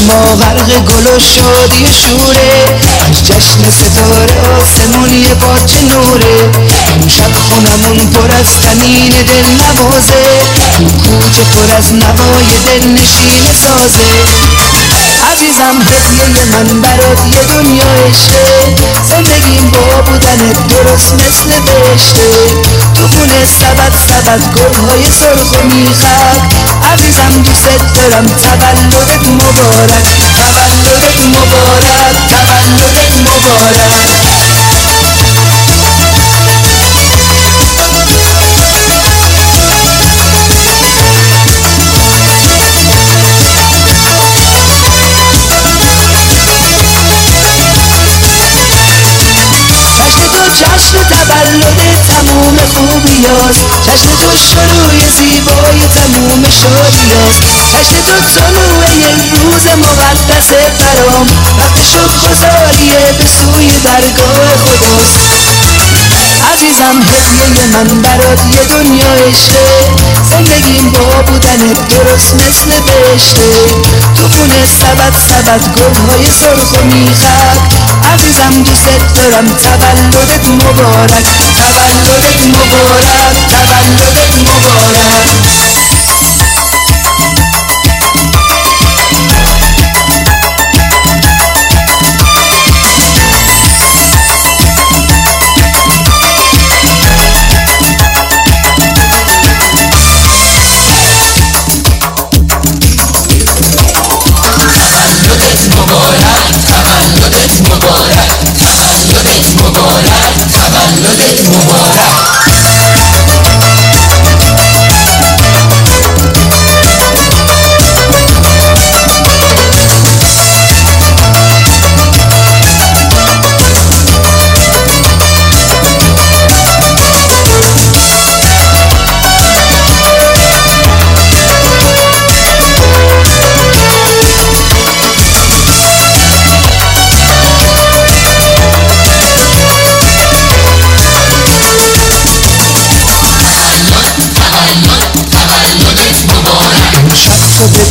ما غرق گل و شادی شوره. از جشن ستاره آسمون یه پاچه نوره. شب خونمون پر از تنین دل نوازه. تو کوچه پر از نوای دل نشین سازه. عزیزم. هدیه من برات یه دنیا عشقه. زندگیم با بودنت درست مثل بهشته. تو خونه سبد سبد گلهای سرخ و میخک. عزیزم دوست دارم تولدت مبارک. تولدت مبارک تولدت مبارک. جشن تو جشن تولد تموم خوبیاست جشن تو شروع زیبای تموم شادیاست جشن تو طلوع روز مقدس برام. وقت شکر گذاریه به سوی درگاه خداست. عزیزم هدیه من برات یه دنیا عشقه. زندگیم با بودنت درست مثل بهشته. تو خونه سبد سبد گلهای سرخ و میخک. عزیزم دوست دارم تولدت مبارک. تولدت مبارک تولدت مبارک.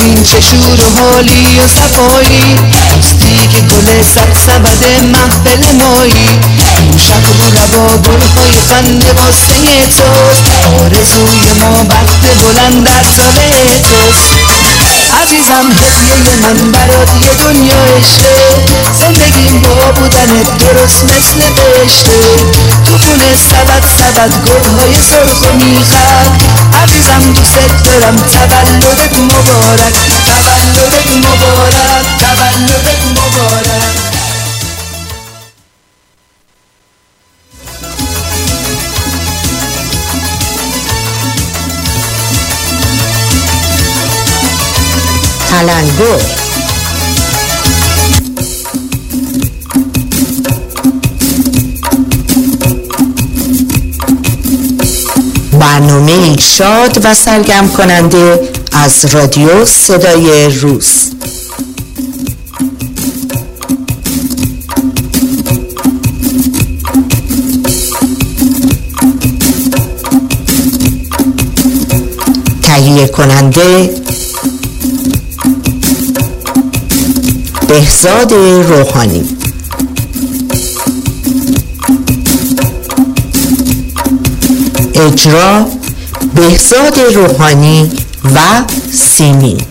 ببین چه شور و حالی و صفایی. دوستی که گل سبد محفل مایی. شب رو روا گلهای خنده واسه توست. آرزوی ما بخت بلند در سال توست. عزیزم هدیه من برات یه دنیا عشقه. زندگیم با بودنت درست مثل قشته تو خونه سبد سبد گلهای سرخ و میخک عزیزم دوست دارم تولدت مبارک. تولدت مبارک تولدت مبارک. تلنگر برنامه شاد و سرگرم کننده از رادیو صدای روز. تهیه کننده بهزاد روحانی. اجرا بهزاد روحانی و سیمین